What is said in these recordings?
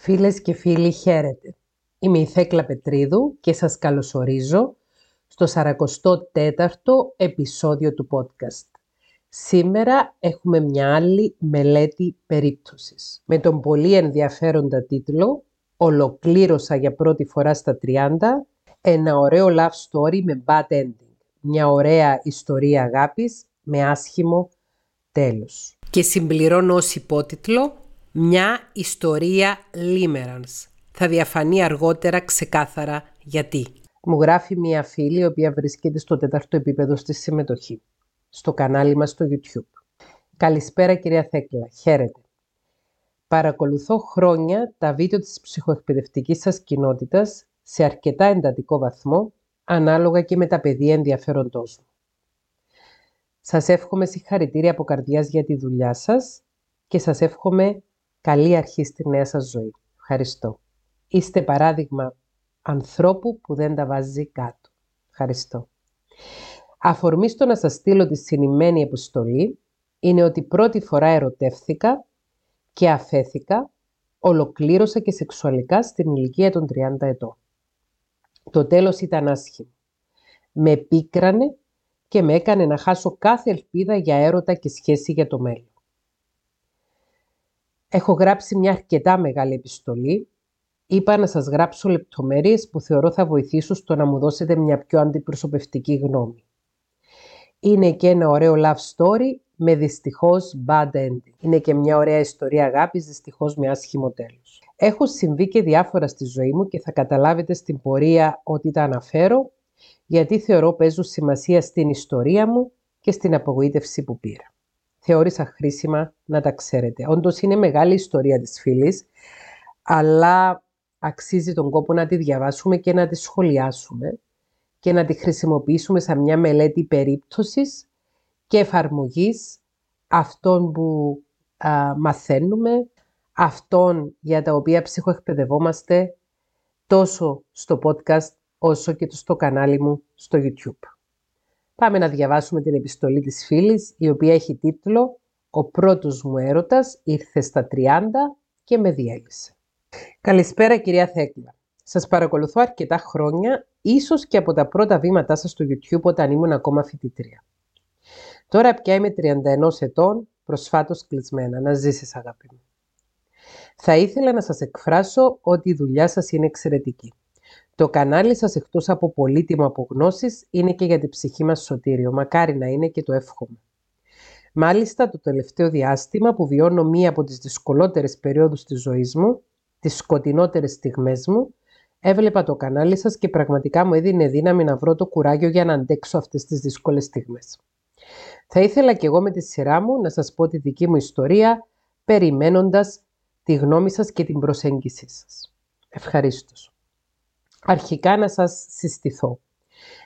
Φίλες και φίλοι, χαίρετε. Είμαι η Θέκλα Πετρίδου και σας καλωσορίζω στο 44ο επεισόδιο του podcast. Σήμερα έχουμε μια άλλη μελέτη περίπτωσης με τον πολύ ενδιαφέροντα τίτλο «Ολοκλήρωσα για πρώτη φορά στα 30 ένα ωραίο love story με bad ending». Μια ωραία ιστορία αγάπης με άσχημο τέλος. Και συμπληρώνω ως υπότιτλο μια ιστορία λίμερανς. Θα διαφανεί αργότερα ξεκάθαρα γιατί. Μου γράφει μια φίλη η οποία βρίσκεται στο τέταρτο επίπεδο στη συμμετοχή. Στο κανάλι μας στο YouTube. Καλησπέρα κυρία Θέκλα. Χαίρετε. Παρακολουθώ χρόνια τα βίντεο της ψυχοεκπαιδευτικής σας κοινότητας σε αρκετά εντατικό βαθμό, ανάλογα και με τα παιδεία ενδιαφέροντός μου. Σας εύχομαι συγχαρητήρια από καρδιάς για τη δουλειά σας και σας εύχομαι Καλή αρχή στη νέα σας ζωή. Ευχαριστώ. Είστε παράδειγμα ανθρώπου που δεν τα βάζει κάτω. Ευχαριστώ. Αφορμή στο να σας στείλω τη συνημένη επιστολή είναι ότι πρώτη φορά ερωτεύθηκα και αφέθηκα, ολοκλήρωσα και σεξουαλικά στην ηλικία των 30 ετών. Το τέλος ήταν άσχημο. Με πίκρανε και με έκανε να χάσω κάθε ελπίδα για έρωτα και σχέση για το μέλλον. Έχω γράψει μια αρκετά μεγάλη επιστολή. Είπα να σας γράψω λεπτομέρειες που θεωρώ θα βοηθήσουν στο να μου δώσετε μια πιο αντιπροσωπευτική γνώμη. Είναι και ένα ωραίο love story με δυστυχώς bad ending. Είναι και μια ωραία ιστορία αγάπης, δυστυχώς με άσχημο τέλος. Έχω συμβεί και διάφορα στη ζωή μου και θα καταλάβετε στην πορεία ότι τα αναφέρω, γιατί θεωρώ παίζουν σημασία στην ιστορία μου και στην απογοήτευση που πήρα θεώρησα χρήσιμα να τα ξέρετε. Όντως είναι μεγάλη ιστορία της φίλης, αλλά αξίζει τον κόπο να τη διαβάσουμε και να τη σχολιάσουμε και να τη χρησιμοποιήσουμε σαν μια μελέτη περίπτωσης και εφαρμογής αυτών που μαθαίνουμε, αυτών για τα οποία ψυχοεκπαιδευόμαστε τόσο στο podcast όσο και στο κανάλι μου στο YouTube. Πάμε να διαβάσουμε την επιστολή της φίλης, η οποία έχει τίτλο «Ο πρώτος μου έρωτας ήρθε στα 30 και με διέλυσε». Καλησπέρα κυρία Θέκλα. Σας παρακολουθώ αρκετά χρόνια, ίσως και από τα πρώτα βήματά σας στο YouTube όταν ήμουν ακόμα φοιτητρία. Τώρα πια είμαι 31 ετών, προσφάτως κλεισμένα. Να ζήσεις αγάπη μου. Θα ήθελα να σας εκφράσω ότι η δουλειά σας είναι εξαιρετική. Το κανάλι σας εκτός από πολύτιμο από γνώσεις είναι και για την ψυχή μας σωτήριο. Μακάρι να είναι και το εύχομαι. Μάλιστα το τελευταίο διάστημα που βιώνω μία από τις δυσκολότερες περιόδους της ζωής μου, τις σκοτεινότερες στιγμές μου, έβλεπα το κανάλι σας και πραγματικά μου έδινε δύναμη να βρω το κουράγιο για να αντέξω αυτές τις δύσκολες στιγμές. Θα ήθελα και εγώ με τη σειρά μου να σας πω τη δική μου ιστορία, περιμένοντας τη γνώμη σας και την προσέγγιση σας. Ευχαριστώ. Αρχικά να σας συστηθώ.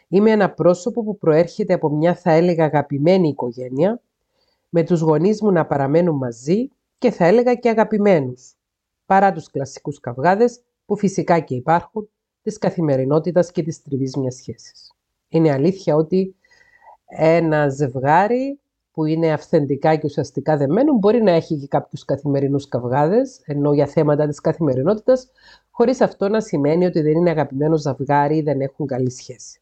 Είμαι ένα πρόσωπο που προέρχεται από μια θα έλεγα αγαπημένη οικογένεια, με τους γονείς μου να παραμένουν μαζί και θα έλεγα και αγαπημένους, παρά τους κλασικούς καυγάδες που φυσικά και υπάρχουν, της καθημερινότητας και της τριβής μιας σχέσης. Είναι αλήθεια ότι ένα ζευγάρι που είναι αυθεντικά και ουσιαστικά δεμένο μπορεί να έχει και κάποιους καθημερινούς καυγάδες, ενώ για θέματα της καθημερινότητας χωρίς αυτό να σημαίνει ότι δεν είναι αγαπημένο ζευγάρι ή δεν έχουν καλή σχέση.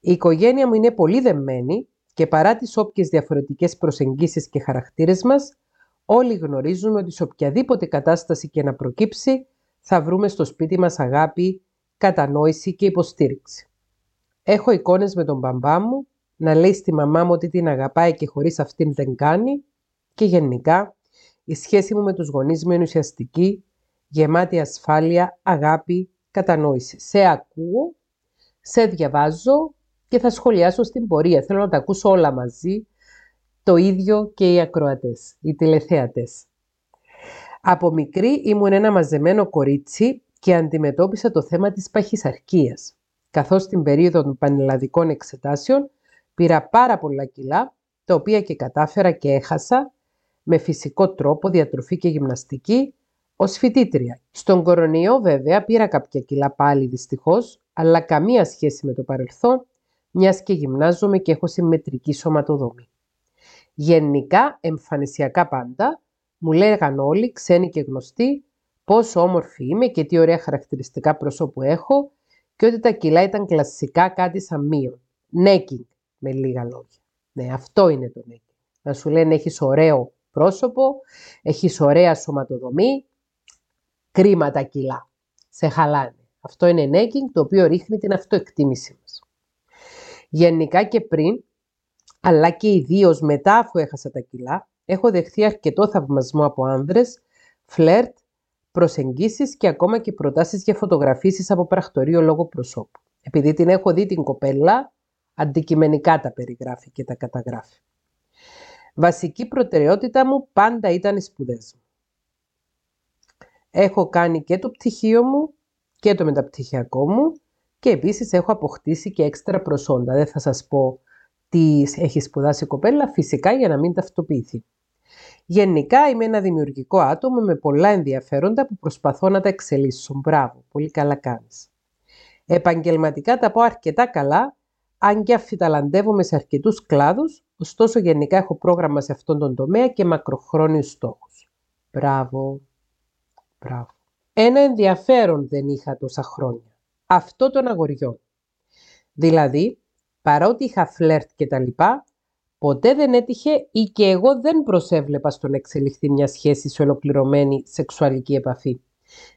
Η οικογένεια μου είναι πολύ δεμένη και παρά τις όποιες διαφορετικές προσεγγίσεις και χαρακτήρες μας, όλοι γνωρίζουμε ότι σε οποιαδήποτε κατάσταση και να προκύψει, θα βρούμε στο σπίτι μας αγάπη, κατανόηση και υποστήριξη. Έχω εικόνες με τον μπαμπά μου να λέει στη μαμά μου ότι την αγαπάει και χωρίς αυτήν δεν κάνει και γενικά η σχέση μου με τους γονείς μου είναι ουσιαστική γεμάτη ασφάλεια, αγάπη, κατανόηση. Σε ακούω, σε διαβάζω και θα σχολιάσω στην πορεία. Θέλω να τα ακούσω όλα μαζί, το ίδιο και οι ακροατές, οι τηλεθεατές. Από μικρή ήμουν ένα μαζεμένο κορίτσι και αντιμετώπισα το θέμα της παχυσαρκίας. Καθώς στην περίοδο των πανελλαδικών εξετάσεων πήρα πάρα πολλά κιλά, τα οποία και κατάφερα και έχασα με φυσικό τρόπο, διατροφή και γυμναστική, Ω φοιτήτρια. Στον κορονοϊό βέβαια πήρα κάποια κιλά πάλι δυστυχώς, αλλά καμία σχέση με το παρελθόν, μιας και γυμνάζομαι και έχω συμμετρική σωματοδομή. Γενικά, εμφανισιακά πάντα, μου λέγαν όλοι, ξένοι και γνωστοί, πόσο όμορφη είμαι και τι ωραία χαρακτηριστικά προσώπου έχω και ότι τα κιλά ήταν κλασικά κάτι σαν μείον. Necking, με λίγα λόγια. Ναι, αυτό είναι το necking. Να σου λένε έχεις ωραίο πρόσωπο, έχεις ωραία σωματοδομή, κρίμα τα κιλά. Σε χαλάνε. Αυτό είναι necking το οποίο ρίχνει την αυτοεκτίμησή μας. Γενικά και πριν, αλλά και ιδίως μετά αφού έχασα τα κιλά, έχω δεχθεί αρκετό θαυμασμό από άνδρες, φλερτ, προσεγγίσεις και ακόμα και προτάσεις για φωτογραφίσεις από πρακτορείο λόγω προσώπου. Επειδή την έχω δει την κοπέλα, αντικειμενικά τα περιγράφει και τα καταγράφει. Βασική προτεραιότητα μου πάντα ήταν οι σπουδές μου. Έχω κάνει και το πτυχίο μου και το μεταπτυχιακό μου και επίσης έχω αποκτήσει και έξτρα προσόντα. Δεν θα σας πω τι έχει σπουδάσει η κοπέλα, φυσικά για να μην ταυτοποιηθεί. Γενικά είμαι ένα δημιουργικό άτομο με πολλά ενδιαφέροντα που προσπαθώ να τα εξελίσσω. Μπράβο, πολύ καλά κάνεις. Επαγγελματικά τα πω αρκετά καλά, αν και αφιταλαντεύομαι σε αρκετούς κλάδους, ωστόσο γενικά έχω πρόγραμμα σε αυτόν τον τομέα και μακροχρόνιους στόχους. Μπράβο, μπράβο. Ένα ενδιαφέρον δεν είχα τόσα χρόνια. Αυτό των αγοριών. Δηλαδή, παρότι είχα φλερτ και τα λοιπά, ποτέ δεν έτυχε ή και εγώ δεν προσέβλεπα στον εξελιχθεί μια σχέση σε ολοκληρωμένη σεξουαλική επαφή.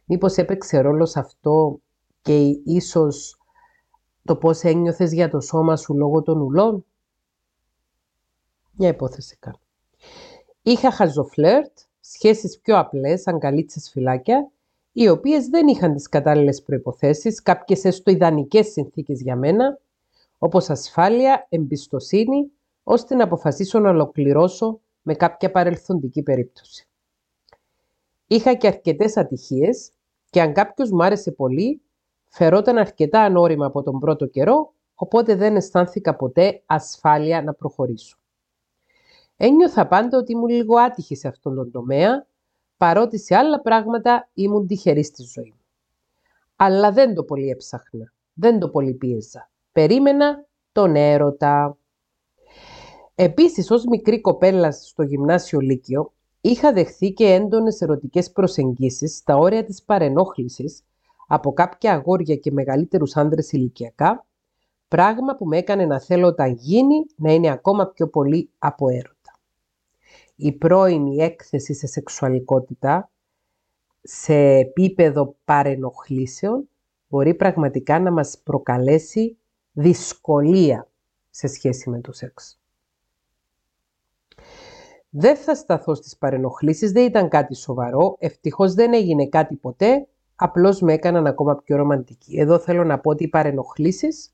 Μήπως έπαιξε ρόλο σε αυτό και ίσως το πώς ένιωθες για το σώμα σου λόγω των ουλών; Μια υπόθεση κάνω. Είχα χαζοφλερτ, σχέσεις πιο απλές, αγκαλίτσες φυλάκια, οι οποίες δεν είχαν τις κατάλληλες προϋποθέσεις, κάποιες έστω ιδανικές συνθήκες για μένα, όπως ασφάλεια, εμπιστοσύνη, ώστε να αποφασίσω να ολοκληρώσω με κάποια παρελθοντική περίπτωση. Είχα και αρκετές ατυχίες και αν κάποιος μου άρεσε πολύ, φερόταν αρκετά ανώρημα από τον πρώτο καιρό, οπότε δεν αισθάνθηκα ποτέ ασφάλεια να προχωρήσω. Ένιωθα πάντα ότι ήμουν λίγο άτυχη σε αυτόν τον τομέα, παρότι σε άλλα πράγματα ήμουν τυχερή στη ζωή μου. Αλλά δεν το πολύ έψαχνα, δεν το πολύ πίεζα. Περίμενα τον έρωτα. Επίσης, ως μικρή κοπέλα στο γυμνάσιο Λύκειο, είχα δεχθεί και έντονες ερωτικές προσεγγίσεις στα όρια της παρενόχλησης από κάποια αγόρια και μεγαλύτερους άντρες ηλικιακά, πράγμα που με έκανε να θέλω όταν γίνει να είναι ακόμα πιο πολύ από έρωτα. Η πρώιμη έκθεση σε σεξουαλικότητα σε επίπεδο παρενοχλήσεων μπορεί πραγματικά να μας προκαλέσει δυσκολία σε σχέση με το σεξ. Δεν θα σταθώ στις παρενοχλήσεις, δεν ήταν κάτι σοβαρό, ευτυχώς δεν έγινε κάτι ποτέ, απλώς με έκαναν ακόμα πιο ρομαντική. Εδώ θέλω να πω ότι οι παρενοχλήσεις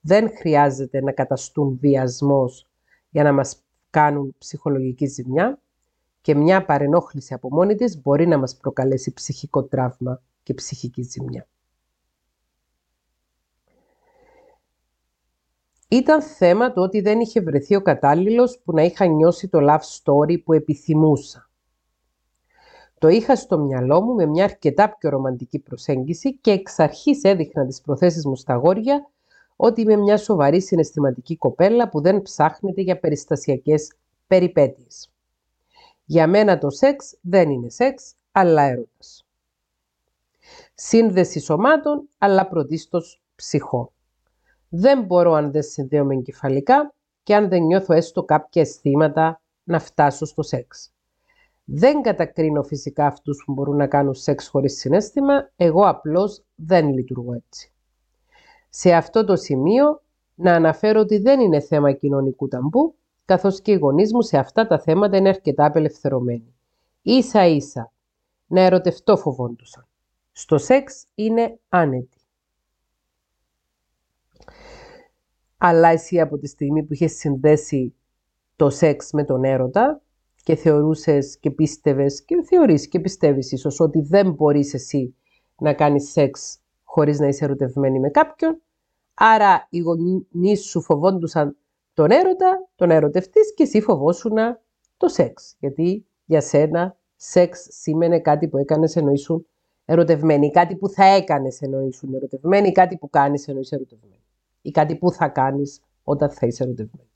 δεν χρειάζεται να καταστούν βιασμός για να μας κάνουν ψυχολογική ζημιά και μια παρενόχληση από μόνη της μπορεί να μας προκαλέσει ψυχικό τραύμα και ψυχική ζημιά. Ήταν θέμα το ότι δεν είχε βρεθεί ο κατάλληλος που να είχα νιώσει το love story που επιθυμούσα. Το είχα στο μυαλό μου με μια αρκετά πιο ρομαντική προσέγγιση και εξ αρχής έδειχνα τις προθέσεις μου στα γόρια ότι είμαι μια σοβαρή συναισθηματική κοπέλα που δεν ψάχνεται για περιστασιακές περιπέτειες. Για μένα το σεξ δεν είναι σεξ, αλλά έρωτας. Σύνδεση σωμάτων, αλλά πρωτίστως ψυχών. Δεν μπορώ αν δεν συνδέομαι εγκεφαλικά και αν δεν νιώθω έστω κάποια αισθήματα να φτάσω στο σεξ. Δεν κατακρίνω φυσικά αυτούς που μπορούν να κάνουν σεξ χωρίς συνέστημα, εγώ απλώς δεν λειτουργώ έτσι. Σε αυτό το σημείο να αναφέρω ότι δεν είναι θέμα κοινωνικού ταμπού, καθώς και οι γονείς μου σε αυτά τα θέματα είναι αρκετά απελευθερωμένοι. Ίσα ίσα, να ερωτευτώ φοβόντουσαν. Στο σεξ είναι άνετη. αλλά εσύ από τη στιγμή που είχες συνδέσει το σεξ με τον έρωτα και θεωρούσες και πίστευες και θεωρείς και πιστεύεις ίσως ότι δεν μπορείς εσύ να κάνεις σεξ χωρίς να είσαι ερωτευμένη με κάποιον, άρα οι γονείς σου φοβόντουσαν τον έρωτα, τον ερωτευτής και εσύ φοβόσουνα το σεξ. Γιατί για σένα σεξ σήμαινε κάτι που έκανες ενώ ήσουν ερωτευμένη, κάτι που θα έκανες ενώ ήσουν ερωτευμένη, κάτι που κάνεις ενώ είσαι ερωτευμένη ή κάτι που θα κάνεις όταν θα είσαι ερωτευμένη.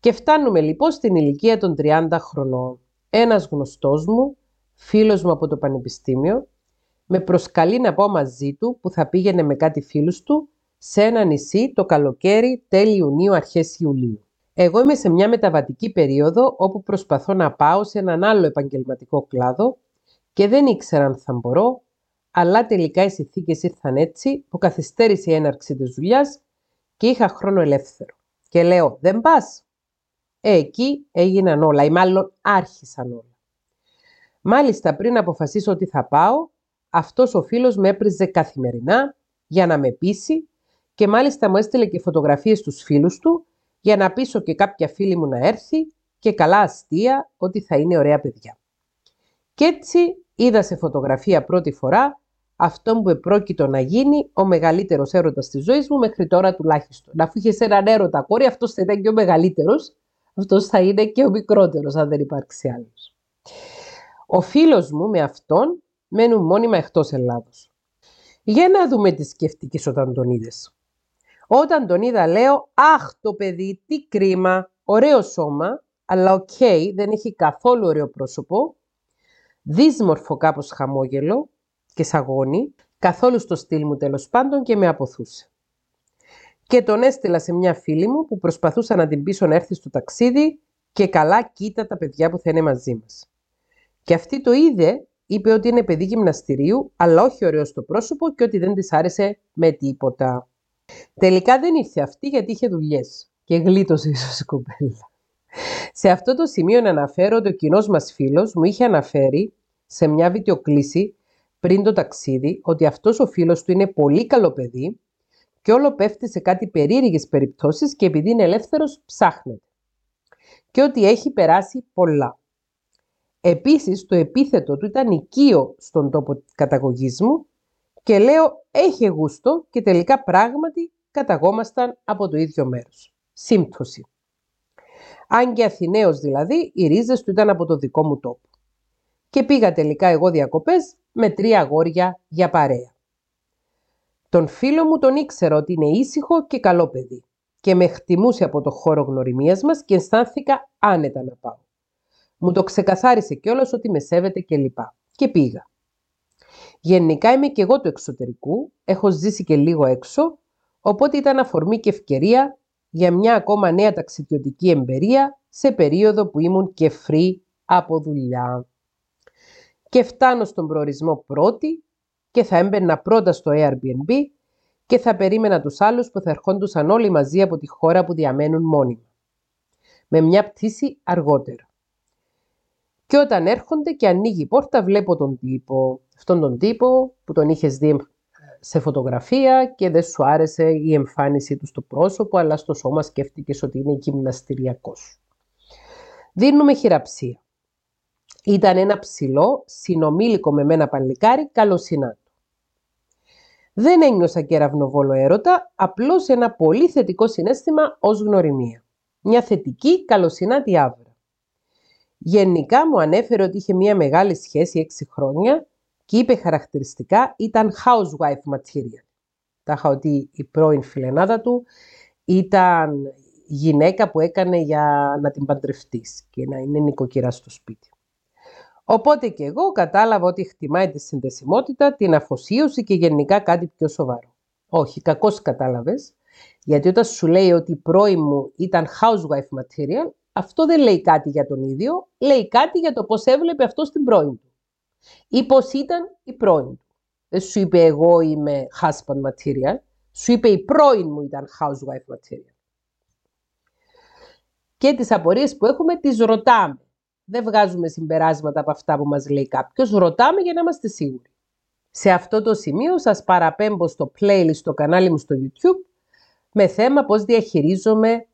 Και φτάνουμε λοιπόν στην ηλικία των 30 χρονών. Ένας γνωστός μου, φίλος μου από το πανεπιστήμιο, με προσκαλεί να πάω μαζί του που θα πήγαινε με κάτι φίλους του σε ένα νησί το καλοκαίρι τέλη Ιουνίου αρχές Ιουλίου. Εγώ είμαι σε μια μεταβατική περίοδο όπου προσπαθώ να πάω σε έναν άλλο επαγγελματικό κλάδο και δεν ήξερα αν θα μπορώ, αλλά τελικά οι συνθήκες ήρθαν έτσι που καθυστέρησε η έναρξη της δουλειάς και είχα χρόνο ελεύθερο. Και λέω, δεν πας. Ε, εκεί έγιναν όλα ή μάλλον άρχισαν όλα. Μάλιστα πριν αποφασίσω ότι θα πάω, αυτός ο φίλος με έπριζε καθημερινά για να με πείσει και μάλιστα μου έστειλε και φωτογραφίες στους φίλους του για να πείσω και κάποια φίλη μου να έρθει και καλά αστεία ότι θα είναι ωραία παιδιά. Κι έτσι είδα σε φωτογραφία πρώτη φορά αυτό που επρόκειτο να γίνει ο μεγαλύτερος έρωτας της ζωής μου μέχρι τώρα τουλάχιστον. Αφού είχε έναν έρωτα κόρη, αυτός θα ήταν και ο μεγαλύτερος, αυτός θα είναι και ο μικρότερος, αν δεν υπάρξει άλλος. Ο φίλος μου με αυτόν μένουν μόνιμα εκτός Ελλάδος. Για να δούμε τι σκέφτηκες όταν τον είδες. Όταν τον είδα, λέω: Αχ, το παιδί, τι κρίμα, ωραίο σώμα, αλλά οκ, δεν έχει καθόλου ωραίο πρόσωπο, δύσμορφο κάπως χαμόγελο και σαγόνι, καθόλου στο στυλ μου τέλος πάντων και με αποθούσε. Και τον έστειλα σε μια φίλη μου που προσπαθούσα να την πείσω να έρθει στο ταξίδι και καλά κοίτα τα παιδιά που θα είναι μαζί μας. Και αυτή το είδε, είπε ότι είναι παιδί γυμναστηρίου, αλλά όχι ωραίος στο πρόσωπο και ότι δεν της άρεσε με τίποτα. Τελικά δεν ήρθε αυτή γιατί είχε δουλειές και γλίτωσε ίσως η κοπέλα. Σε αυτό το σημείο να αναφέρω ότι ο κοινός μας φίλος μου είχε αναφέρει σε μια βιντεοκλήση πριν το ταξίδι ότι αυτός ο φίλος του είναι πολύ καλό παιδί και όλο πέφτει σε κάτι περίεργες περιπτώσεις και επειδή είναι ελεύθερος ψάχνεται. Και ότι έχει περάσει πολλά. Επίσης το επίθετο του ήταν οικείο στον τόπο καταγωγής μου και λέω έχει γούστο και τελικά πράγματι καταγόμασταν από το ίδιο μέρος. Σύμπτωση. Αν και Αθηναίος δηλαδή, οι ρίζες του ήταν από το δικό μου τόπο. Και πήγα τελικά εγώ διακοπές με τρία αγόρια για παρέα. Τον φίλο μου τον ήξερα ότι είναι ήσυχο και καλό παιδί και με χτιμούσε από το χώρο γνωριμίας μας και αισθάνθηκα άνετα να πάω. Μου το ξεκαθάρισε κιόλας ότι με σέβεται και λοιπά. Και πήγα. Γενικά είμαι και εγώ του εξωτερικού, έχω ζήσει και λίγο έξω, οπότε ήταν αφορμή και ευκαιρία για μια ακόμα νέα ταξιδιωτική εμπειρία σε περίοδο που ήμουν και free από δουλειά. Και φτάνω στον προορισμό πρώτη και θα έμπαινα πρώτα στο Airbnb και θα περίμενα τους άλλους που θα ερχόντουσαν όλοι μαζί από τη χώρα που διαμένουν μόνιμα. Με μια πτήση αργότερα. Και όταν έρχονται και ανοίγει η πόρτα βλέπω τον τύπο αυτόν τον τύπο που τον είχες δει σε φωτογραφία και δεν σου άρεσε η εμφάνισή του στο πρόσωπο, αλλά στο σώμα σκέφτηκες ότι είναι γυμναστηριακός. Δίνουμε χειραψία. Ήταν ένα ψηλό, συνομήλικο με μένα παλικάρι, καλοσυνάτο. Δεν ένιωσα κεραυνοβόλο έρωτα, απλώς ένα πολύ θετικό συνέστημα ως γνωριμία. Μια θετική, καλοσυνάτη άβρα. Γενικά μου ανέφερε ότι είχε μια μεγάλη σχέση έξι χρόνια και είπε χαρακτηριστικά ήταν housewife material. Τα είχα ότι η πρώην φιλενάδα του ήταν γυναίκα που έκανε για να την παντρευτείς και να είναι νοικοκυρά στο σπίτι. Οπότε και εγώ κατάλαβα ότι χτιμάει τη συνδεσιμότητα, την αφοσίωση και γενικά κάτι πιο σοβαρό. Όχι, κακώς κατάλαβες, γιατί όταν σου λέει ότι η πρώην μου ήταν housewife material, αυτό δεν λέει κάτι για τον ίδιο, λέει κάτι για το πώς έβλεπε αυτός στην πρώην του ή πώς ήταν η πρώην του. Δεν σου είπε εγώ είμαι husband material, σου είπε η πρώην μου ήταν housewife material. Και τις απορίες που έχουμε τις ρωτάμε. Δεν βγάζουμε συμπεράσματα από αυτά που μας λέει κάποιος, ρωτάμε για να είμαστε σίγουροι. Σε αυτό το σημείο σας παραπέμπω στο playlist στο κανάλι μου στο YouTube με θέμα πώς διαχειρίζομαι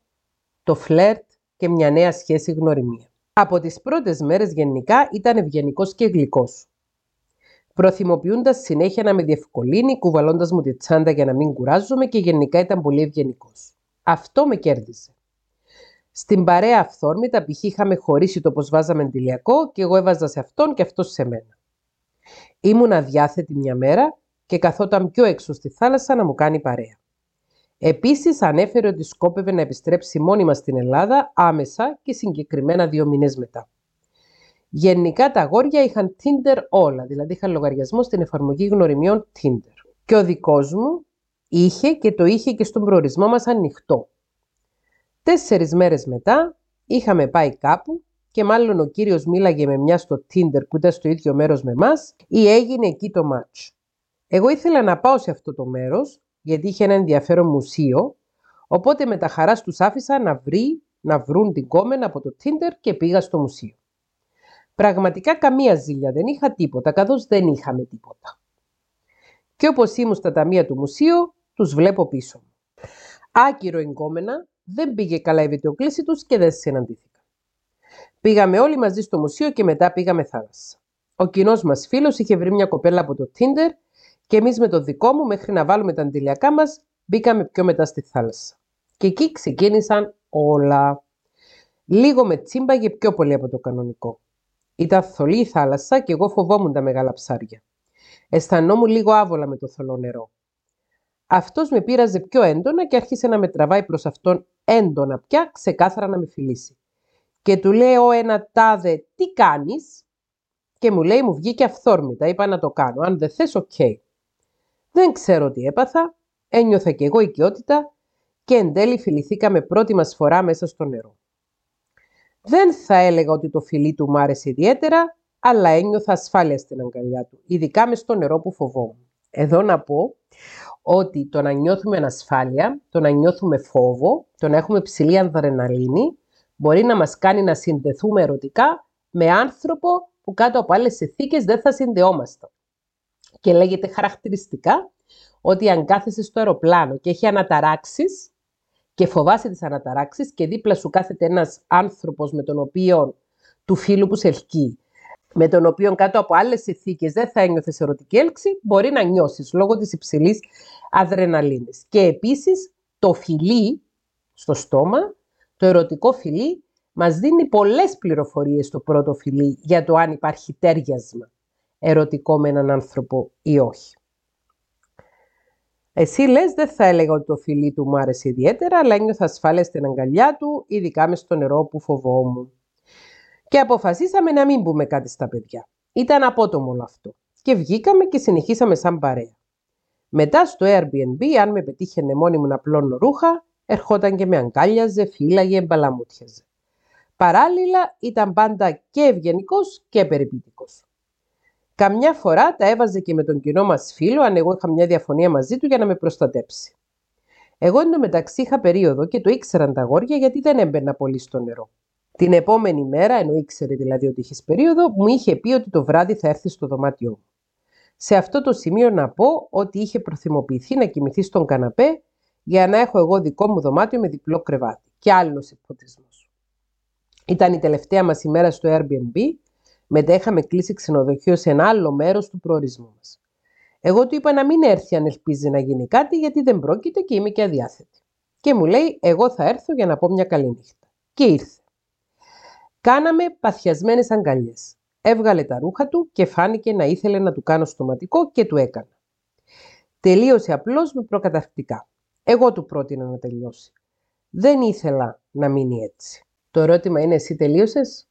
το φλερτ και μια νέα σχέση γνωριμία. Από τις πρώτες μέρες γενικά ήταν ευγενικός και γλυκός. Προθυμοποιούντας συνέχεια να με διευκολύνει, κουβαλώντας μου τη τσάντα για να μην κουράζομαι και γενικά ήταν πολύ ευγενικός. Αυτό με κέρδισε. Στην παρέα αυθόρμητα π.χ. είχαμε χωρίσει το πως βάζαμε εντυλιακό και εγώ έβαζα σε αυτόν και αυτός σε μένα. Ήμουν αδιάθετη μια μέρα και καθόταν πιο έξω στη θάλασσα να μου κάνει παρέα. Επίσης ανέφερε ότι σκόπευε να επιστρέψει μόνιμα στην Ελλάδα άμεσα και συγκεκριμένα δύο μήνες μετά. Γενικά τα αγόρια είχαν Tinder όλα, δηλαδή είχαν λογαριασμό στην εφαρμογή γνωριμιών Tinder. Και ο δικός μου είχε και το είχε και στον προορισμό μας ανοιχτό. Τέσσερις μέρες μετά είχαμε πάει κάπου και μάλλον ο κύριος μίλαγε με μια στο Tinder που ήταν στο ίδιο μέρος με μας ή έγινε εκεί το match. Εγώ ήθελα να πάω σε αυτό το μέρος γιατί είχε ένα ενδιαφέρον μουσείο οπότε με τα χαράς τους άφησα να βρει, να βρουν την κόμενα από το Tinder και πήγα στο μουσείο. Πραγματικά καμία ζήλια δεν είχα τίποτα καθώς δεν είχαμε τίποτα. Και όπως ήμουν στα ταμεία του μουσείου, τους βλέπω πίσω μου. Άκυρο εγκόμενα, δεν πήγε καλά η βιντεοκλήση τους και δεν συναντήθηκα. Πήγαμε όλοι μαζί στο μουσείο και μετά πήγαμε θάλασσα. Ο κοινός μας φίλος είχε βρει μια κοπέλα από το Tinder και εμείς με το δικό μου, μέχρι να βάλουμε τα αντιλιακά μας, μπήκαμε πιο μετά στη θάλασσα. Και εκεί ξεκίνησαν όλα. Λίγο με τσίμπαγε πιο πολύ από το κανονικό. Ήταν θολή η θάλασσα και εγώ φοβόμουν τα μεγάλα ψάρια. Αισθανόμουν λίγο άβολα με το θολό νερό. Αυτός με πείραζε πιο έντονα και άρχισε να με τραβάει προς αυτόν έντονα πια, ξεκάθαρα να με φιλήσει. Και του λέω ένα τάδε, τι κάνεις; Και μου λέει, μου βγήκε αυθόρμητα, είπα να το κάνω, αν δεν θες, οκ. Δεν ξέρω τι έπαθα, ένιωθα κι εγώ οικειότητα και εν τέλει φιληθήκαμε πρώτη μας φορά μέσα στο νερό. Δεν θα έλεγα ότι το φιλί του μου άρεσε ιδιαίτερα, αλλά ένιωθα ασφάλεια στην αγκαλιά του, ειδικά μες στο νερό που φοβόμουν. Εδώ να πω ότι το να νιώθουμε ανασφάλεια, το να νιώθουμε φόβο, το να έχουμε ψηλή ανδρεναλίνη, μπορεί να μας κάνει να συνδεθούμε ερωτικά με άνθρωπο που κάτω από άλλες συνθήκες δεν θα συνδεόμασταν. Και λέγεται χαρακτηριστικά ότι αν κάθεσαι στο αεροπλάνο και έχει αναταράξεις και φοβάσαι τις αναταράξεις και δίπλα σου κάθεται ένας άνθρωπος με τον οποίο του φίλου που σε ελκύει με τον οποίο κάτω από άλλες συνθήκες δεν θα ένιωθες ερωτική έλξη, μπορεί να νιώσεις λόγω της υψηλής αδρεναλίνης. Και επίσης το φιλί στο στόμα, το ερωτικό φιλί, μας δίνει πολλές πληροφορίες στο πρώτο φιλί για το αν υπάρχει τέριασμα ερωτικό με έναν άνθρωπο ή όχι. Εσύ λες δεν θα έλεγα ότι το φιλί του μου άρεσε ιδιαίτερα, αλλά ένιωθα ασφάλεια στην αγκαλιά του, ειδικά μες στο νερό που φοβόμουν και αποφασίσαμε να μην πούμε κάτι στα παιδιά. Ήταν απότομο όλο αυτό. Και βγήκαμε και συνεχίσαμε σαν παρέα. Μετά στο Airbnb, αν με πετύχαινε μόνη μου να πλώνω ρούχα, ερχόταν και με αγκάλιαζε, φύλαγε, μπαλαμούτιαζε. Παράλληλα ήταν πάντα και ευγενικός και περιποιητικός. Καμιά φορά τα έβαζε και με τον κοινό μας φίλο, αν εγώ είχα μια διαφωνία μαζί του για να με προστατέψει. Εγώ εντωμεταξύ είχα περίοδο και το ήξεραν τα αγόρια γιατί δεν έμπαινα πολύ στο νερό. Την επόμενη μέρα, ενώ ήξερε δηλαδή ότι είχες περίοδο, μου είχε πει ότι το βράδυ θα έρθει στο δωμάτιό μου. Σε αυτό το σημείο να πω ότι είχε προθυμοποιηθεί να κοιμηθεί στον καναπέ για να έχω εγώ δικό μου δωμάτιο με διπλό κρεβάτι. Και άλλος υποτισμό. Ήταν η τελευταία μας ημέρα στο Airbnb, μετά είχαμε κλείσει ξενοδοχείο σε ένα άλλο μέρος του προορισμού μας. Εγώ του είπα να μην έρθει αν ελπίζει να γίνει κάτι, γιατί δεν πρόκειται και είμαι και αδιάθετη. Και μου λέει: Εγώ θα έρθω για να πω μια καλή νύχτα. Και ήρθε. Κάναμε παθιασμένες αγκαλιές. Έβγαλε τα ρούχα του και φάνηκε να ήθελε να του κάνω στοματικό και του έκανα. Τελείωσε απλώς με προκαταρκτικά. Εγώ του πρότεινα να τελειώσει. Δεν ήθελα να μείνει έτσι. Το ερώτημα είναι εσύ τελείωσες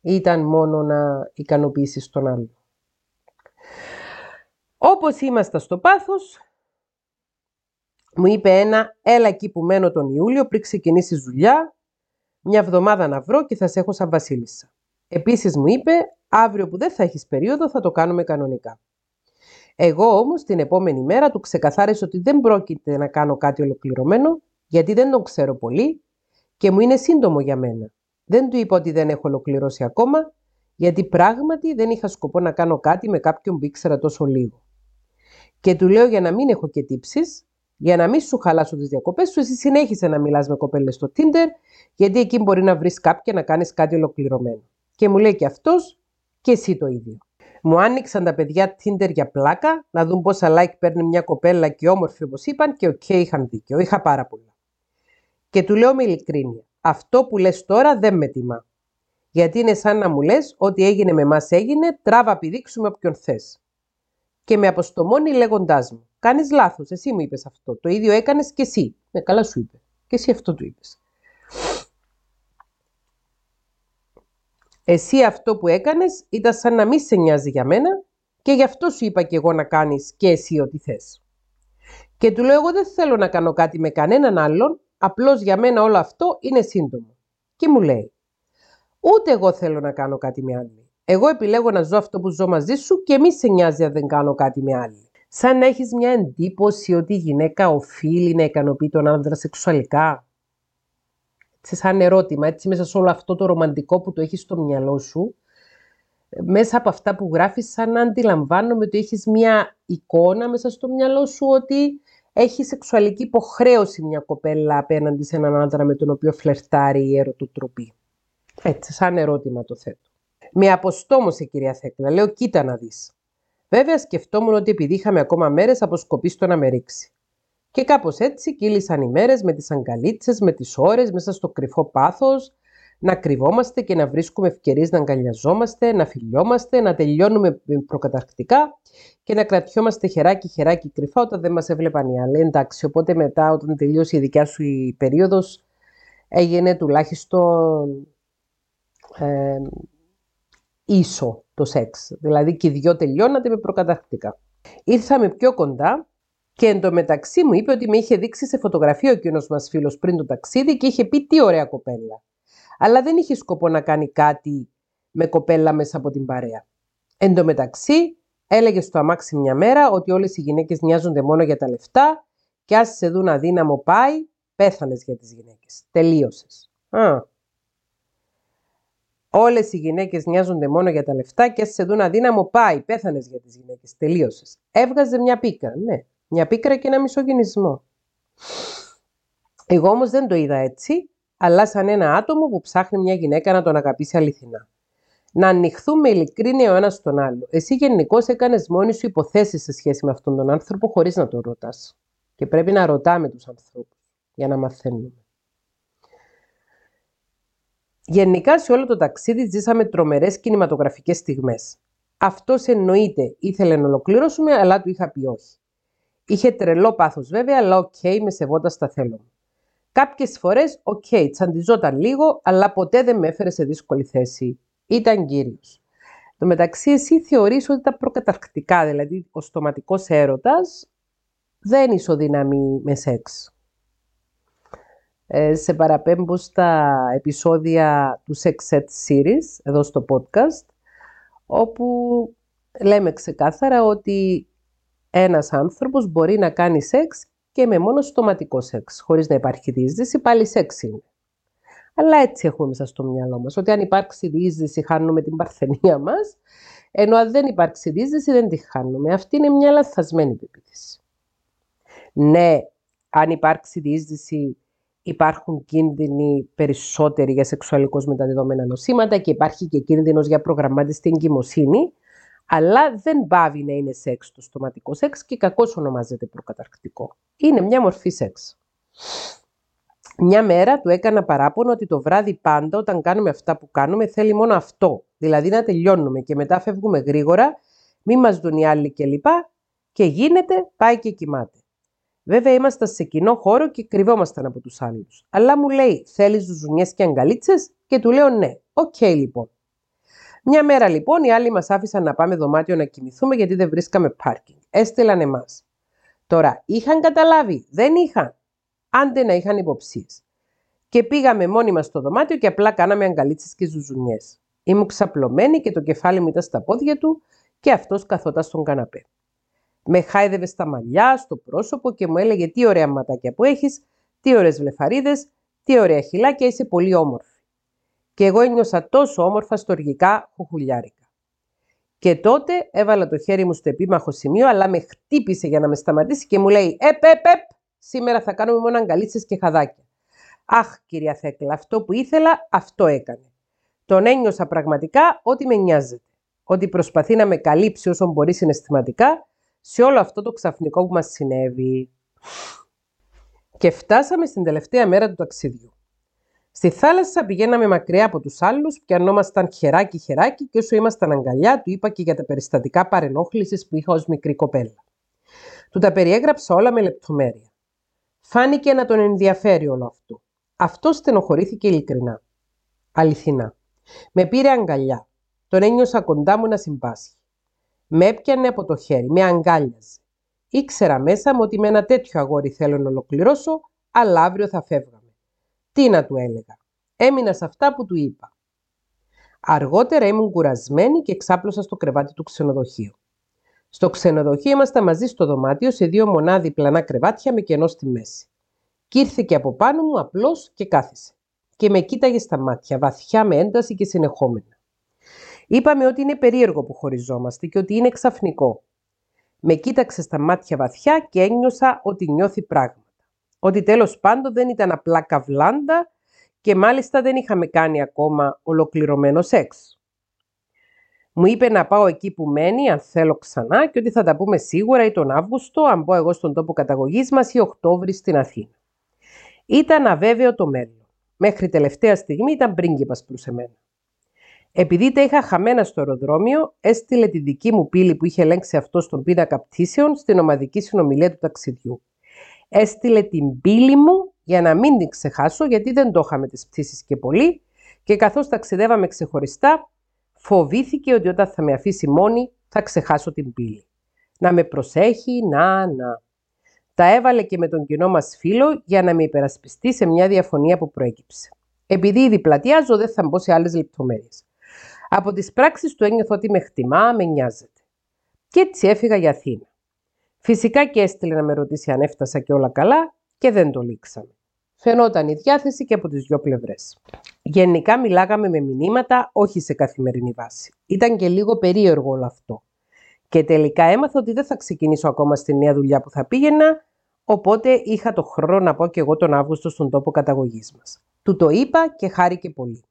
ή ήταν μόνο να ικανοποιήσεις τον άλλο. Όπως είμαστε στο πάθος, μου είπε ένα «Έλα εκεί που μένω τον Ιούλιο πριν ξεκινήσει δουλειά μια εβδομάδα να βρω και θα σε έχω σαν βασίλισσα. Επίσης μου είπε, αύριο που δεν θα έχεις περίοδο θα το κάνουμε κανονικά. Εγώ όμως την επόμενη μέρα του ξεκαθάρισα ότι δεν πρόκειται να κάνω κάτι ολοκληρωμένο, γιατί δεν τον ξέρω πολύ και μου είναι σύντομο για μένα. Δεν του είπα ότι δεν έχω ολοκληρώσει ακόμα, γιατί πράγματι δεν είχα σκοπό να κάνω κάτι με κάποιον που ήξερα τόσο λίγο. Και του λέω για να μην έχω και τύψεις, για να μην σου χαλάσω τις διακοπές σου, εσύ συνέχισε να μιλάς με κοπέλες στο Tinder, γιατί εκεί μπορεί να βρεις κάποια να κάνεις κάτι ολοκληρωμένο. Και μου λέει και αυτός και εσύ το ίδιο. Μου άνοιξαν τα παιδιά Tinder για πλάκα, να δουν πόσα like παίρνει μια κοπέλα και όμορφη όπως είπαν και ok, okay, είχαν δίκιο. Είχα πάρα πολλά. Και του λέω με ειλικρίνεια, αυτό που λες τώρα δεν με τιμά. Γιατί είναι σαν να μου λες ότι ό,τι έγινε με εμάς έγινε, τράβα πηδήξου με όποιον θες. Και με αποστομώνει λέγοντάς μου, Κάνεις λάθος. Εσύ μου είπες αυτό. Το ίδιο έκανες και εσύ. Ναι, καλά σου είπε. Και εσύ αυτό του είπες. Εσύ αυτό που έκανες ήταν σαν να μην σε νοιάζει για μένα και γι' αυτό σου είπα και εγώ να κάνεις και εσύ ό,τι θες. Και του λέω εγώ δεν θέλω να κάνω κάτι με κανέναν άλλον, απλώς για μένα όλο αυτό είναι σύντομο. Και μου λέει, ούτε εγώ θέλω να κάνω κάτι με άλλη. Εγώ επιλέγω να ζω αυτό που ζω μαζί σου και μη σε νοιάζει αν δεν κάνω κάτι με άλλη. Σαν να έχεις μια εντύπωση ότι η γυναίκα οφείλει να ικανοποιεί τον άνδρα σεξουαλικά; Σε σαν ερώτημα, έτσι μέσα σε όλο αυτό το ρομαντικό που το έχεις στο μυαλό σου, μέσα από αυτά που γράφεις, σαν να αντιλαμβάνομαι ότι έχεις μια εικόνα μέσα στο μυαλό σου ότι έχει σεξουαλική υποχρέωση μια κοπέλα απέναντι σε έναν άντρα με τον οποίο φλερτάρει η ερωτοτροπή. Έτσι, σαν ερώτημα το θέτω. Με αποστόμωσε, κυρία Θέκλα. Λέω, κοίτα να δεις. Βέβαια, σκεφτόμουν ότι επειδή είχαμε ακόμα μέρες, αποσκοπεί στο να με ρίξει. Και κάπως έτσι κύλησαν οι μέρες με τις αγκαλίτσες, με τις ώρες, μέσα στο κρυφό πάθος, να κρυβόμαστε και να βρίσκουμε ευκαιρίες να αγκαλιαζόμαστε, να φιλιόμαστε, να τελειώνουμε προκαταρκτικά και να κρατιόμαστε χεράκι-χεράκι κρυφά όταν δεν μας έβλεπαν οι άλλοι. Εντάξει, οπότε μετά, όταν τελείωσε η δικιά σου η περίοδος, έγινε τουλάχιστον ε, ίσο το σεξ. Δηλαδή και οι δυο τελειώνατε με προκαταρκτικά. Ήρθαμε πιο κοντά και εντωμεταξύ μου είπε ότι με είχε δείξει σε φωτογραφία ο κοινό μας φίλος πριν το ταξίδι και είχε πει τι ωραία κοπέλα. Αλλά δεν είχε σκοπό να κάνει κάτι με κοπέλα μέσα από την παρέα. Εν τω μεταξύ, έλεγε στο αμάξι μια μέρα ότι όλες οι γυναίκες νοιάζονται μόνο για τα λεφτά και αν σε δουν αδύναμο πάει, πέθανες για τις γυναίκες. Τελείωσες. Όλες οι γυναίκες νοιάζονται μόνο για τα λεφτά και σε δουν αδύναμο, πάει. Πέθανες για τις γυναίκες. Τελείωσες. Έβγαζε μια πίκρα, ναι. Μια πίκρα και ένα μισογενισμό. Εγώ όμως δεν το είδα έτσι, αλλά σαν ένα άτομο που ψάχνει μια γυναίκα να τον αγαπήσει αληθινά. Να ανοιχθούμε ειλικρίνεια ο ένας στον άλλο. Εσύ γενικώς έκανες μόνη σου υποθέσεις σε σχέση με αυτόν τον άνθρωπο χωρίς να τον ρωτάς. Και πρέπει να ρωτάμε τους ανθρώπους για να μαθαίνουμε. Γενικά σε όλο το ταξίδι ζήσαμε τρομερές κινηματογραφικές στιγμές. Αυτό εννοείται ήθελε να ολοκληρώσουμε, αλλά του είχα πει όχι. Είχε τρελό πάθος βέβαια, αλλά ok, okay, με σεβόταν στα θέλω μου. Κάποιες φορές, ok, okay, τσαντιζόταν λίγο, αλλά ποτέ δεν με έφερε σε δύσκολη θέση. Ήταν κύριος. Στο μεταξύ, εσύ θεωρείς ότι τα προκαταρκτικά, δηλαδή ο στοματικός έρωτας, δεν ισοδυναμεί με σεξ. Ε, σε παραπέμπω στα επεισόδια του Sex Ed Series, εδώ στο podcast, όπου λέμε ξεκάθαρα ότι ένας άνθρωπος μπορεί να κάνει σεξ και με μόνο στοματικό σεξ, χωρίς να υπάρχει διείσδυση, πάλι σεξ είναι. Αλλά έτσι έχουμε μέσα στο μυαλό μας, ότι αν υπάρξει διείσδυση χάνουμε την παρθενία μας, ενώ αν δεν υπάρξει διείσδυση δεν τη χάνουμε. Αυτή είναι μια λαθασμένη πεποίθηση. Ναι, αν υπάρξει διείσδυση υπάρχουν κίνδυνοι περισσότεροι για σεξουαλικώς μεταδεδομένα νοσήματα και υπάρχει και κίνδυνος για προγραμματιστή εγκυμοσύνη, αλλά δεν πάβει να είναι σεξ το στοματικό σεξ και κακώς ονομάζεται προκαταρκτικό. Είναι μια μορφή σεξ. Μια μέρα του έκανα παράπονο ότι το βράδυ πάντα όταν κάνουμε αυτά που κάνουμε θέλει μόνο αυτό. Δηλαδή να τελειώνουμε και μετά φεύγουμε γρήγορα, μη μας δουν οι άλλοι κλπ. Και, και γίνεται, πάει και κοιμάται. Βέβαια ήμασταν σε κοινό χώρο και κρυβόμασταν από τους άλλους. Αλλά μου λέει, θέλεις ζουζουνιές και αγκαλίτσες, και του λέω ναι. Ok okay, λοιπόν. Μια μέρα λοιπόν οι άλλοι μας άφησαν να πάμε δωμάτιο να κοιμηθούμε γιατί δεν βρίσκαμε πάρκινγκ. Έστειλαν εμάς. Τώρα, είχαν καταλάβει, δεν είχαν. Άντε να είχαν υποψίες. Και πήγαμε μόνοι μας στο δωμάτιο και απλά κάναμε αγκαλίτσες και ζουζουνιές. Ήμουν ξαπλωμένη και το κεφάλι μου ήταν στα πόδια του και αυτός καθόταν στον καναπέ. Με χάιδευε στα μαλλιά, στο πρόσωπο και μου έλεγε τι ωραία ματάκια που έχεις, τι ωραίες βλεφαρίδες, τι ωραία χυλάκια, είσαι πολύ όμορφη. Και εγώ ένιωσα τόσο όμορφα στοργικά χουχουλιάρικα. Και τότε έβαλα το χέρι μου στο επίμαχο σημείο, αλλά με χτύπησε για να με σταματήσει και μου λέει «Επ, επ, επ, σήμερα θα κάνουμε μόνο αγκαλίτσες και χαδάκια». Αχ, κυρία Θέκλα, αυτό που ήθελα, αυτό έκανε. Τον ένιωσα πραγματικά ότι με νοιάζεται. Ότι προσπαθεί να με καλύψει όσο μπορεί συναισθηματικά σε όλο αυτό το ξαφνικό που μας συνέβη. Και φτάσαμε στην τελευταία μέρα του ταξιδιού. Στη θάλασσα πηγαίναμε μακριά από τους άλλους, πιανόμασταν χεράκι-χεράκι και όσο ήμασταν αγκαλιά του είπα και για τα περιστατικά παρενόχλησης που είχα ως μικρή κοπέλα. Του τα περιέγραψα όλα με λεπτομέρεια. Φάνηκε να τον ενδιαφέρει όλο αυτό. Αυτό στενοχωρήθηκε ειλικρινά. Αληθινά. Με πήρε αγκαλιά. Τον ένιωσα κοντά μου να συμπάσχει. Με έπιανε από το χέρι, με αγκάλιαζε. Ήξερα μέσα μου ότι με ένα τέτοιο αγόρι θέλω να ολοκληρώσω, αλλά αύριο θα φεύγαμε. Τι να του έλεγα. Έμεινα σε αυτά που του είπα. Αργότερα ήμουν κουρασμένη και ξάπλωσα στο κρεβάτι του ξενοδοχείου. Στο ξενοδοχείο ήμασταν μαζί στο δωμάτιο σε δύο μονάδι πλανά κρεβάτια με κενό στη μέση. Κι ήρθε και από πάνω μου απλώς και κάθισε. Και με κοίταγε στα μάτια, βαθιά με ένταση και συνεχόμενα. Είπαμε ότι είναι περίεργο που χωριζόμαστε και ότι είναι ξαφνικό. Με κοίταξε στα μάτια βαθιά και ένιωσα ότι νιώθει πράγματα. Ότι τέλος πάντων δεν ήταν απλά καβλάντα και μάλιστα δεν είχαμε κάνει ακόμα ολοκληρωμένο σεξ. Μου είπε να πάω εκεί που μένει, αν θέλω ξανά, και ότι θα τα πούμε σίγουρα ή τον Αύγουστο, αν πω εγώ στον τόπο καταγωγής μας, ή Οκτώβρη στην Αθήνα. Ήταν αβέβαιο το μέλλον. Μέχρι τελευταία στιγμή ήταν πρίγκιπας προς εμένα. Επειδή τα είχα χαμένα στο αεροδρόμιο, έστειλε τη δική μου πύλη που είχε ελέγξει αυτό στον πίνακα πτήσεων στην ομαδική συνομιλία του ταξιδιού. Έστειλε την πύλη μου για να μην την ξεχάσω, γιατί δεν το είχαμε τις πτήσεις και πολύ και καθώς ταξιδεύαμε ξεχωριστά, φοβήθηκε ότι όταν θα με αφήσει μόνη θα ξεχάσω την πύλη. Να με προσέχει, να, να. Τα έβαλε και με τον κοινό μας φίλο για να με υπερασπιστεί σε μια διαφωνία που προέκυψε. Επειδή ήδη πλατιάζω, δεν θα μπω σε άλλες λεπτομέρειες. Από τις πράξεις του ένιωθω ότι με χτιμά, με νοιάζεται. Και έτσι έφυγα για Αθήνα. Φυσικά και έστειλε να με ρωτήσει αν έφτασα και όλα καλά και δεν το λήξαμε. Φαινόταν η διάθεση και από τις δυο πλευρές. Γενικά μιλάγαμε με μηνύματα, όχι σε καθημερινή βάση. Ήταν και λίγο περίεργο όλο αυτό. Και τελικά έμαθα ότι δεν θα ξεκινήσω ακόμα στη νέα δουλειά που θα πήγαινα, οπότε είχα το χρόνο να πω και εγώ τον Αύγουστο στον τόπο καταγωγής μας. Του το είπα και χάρηκε πολύ.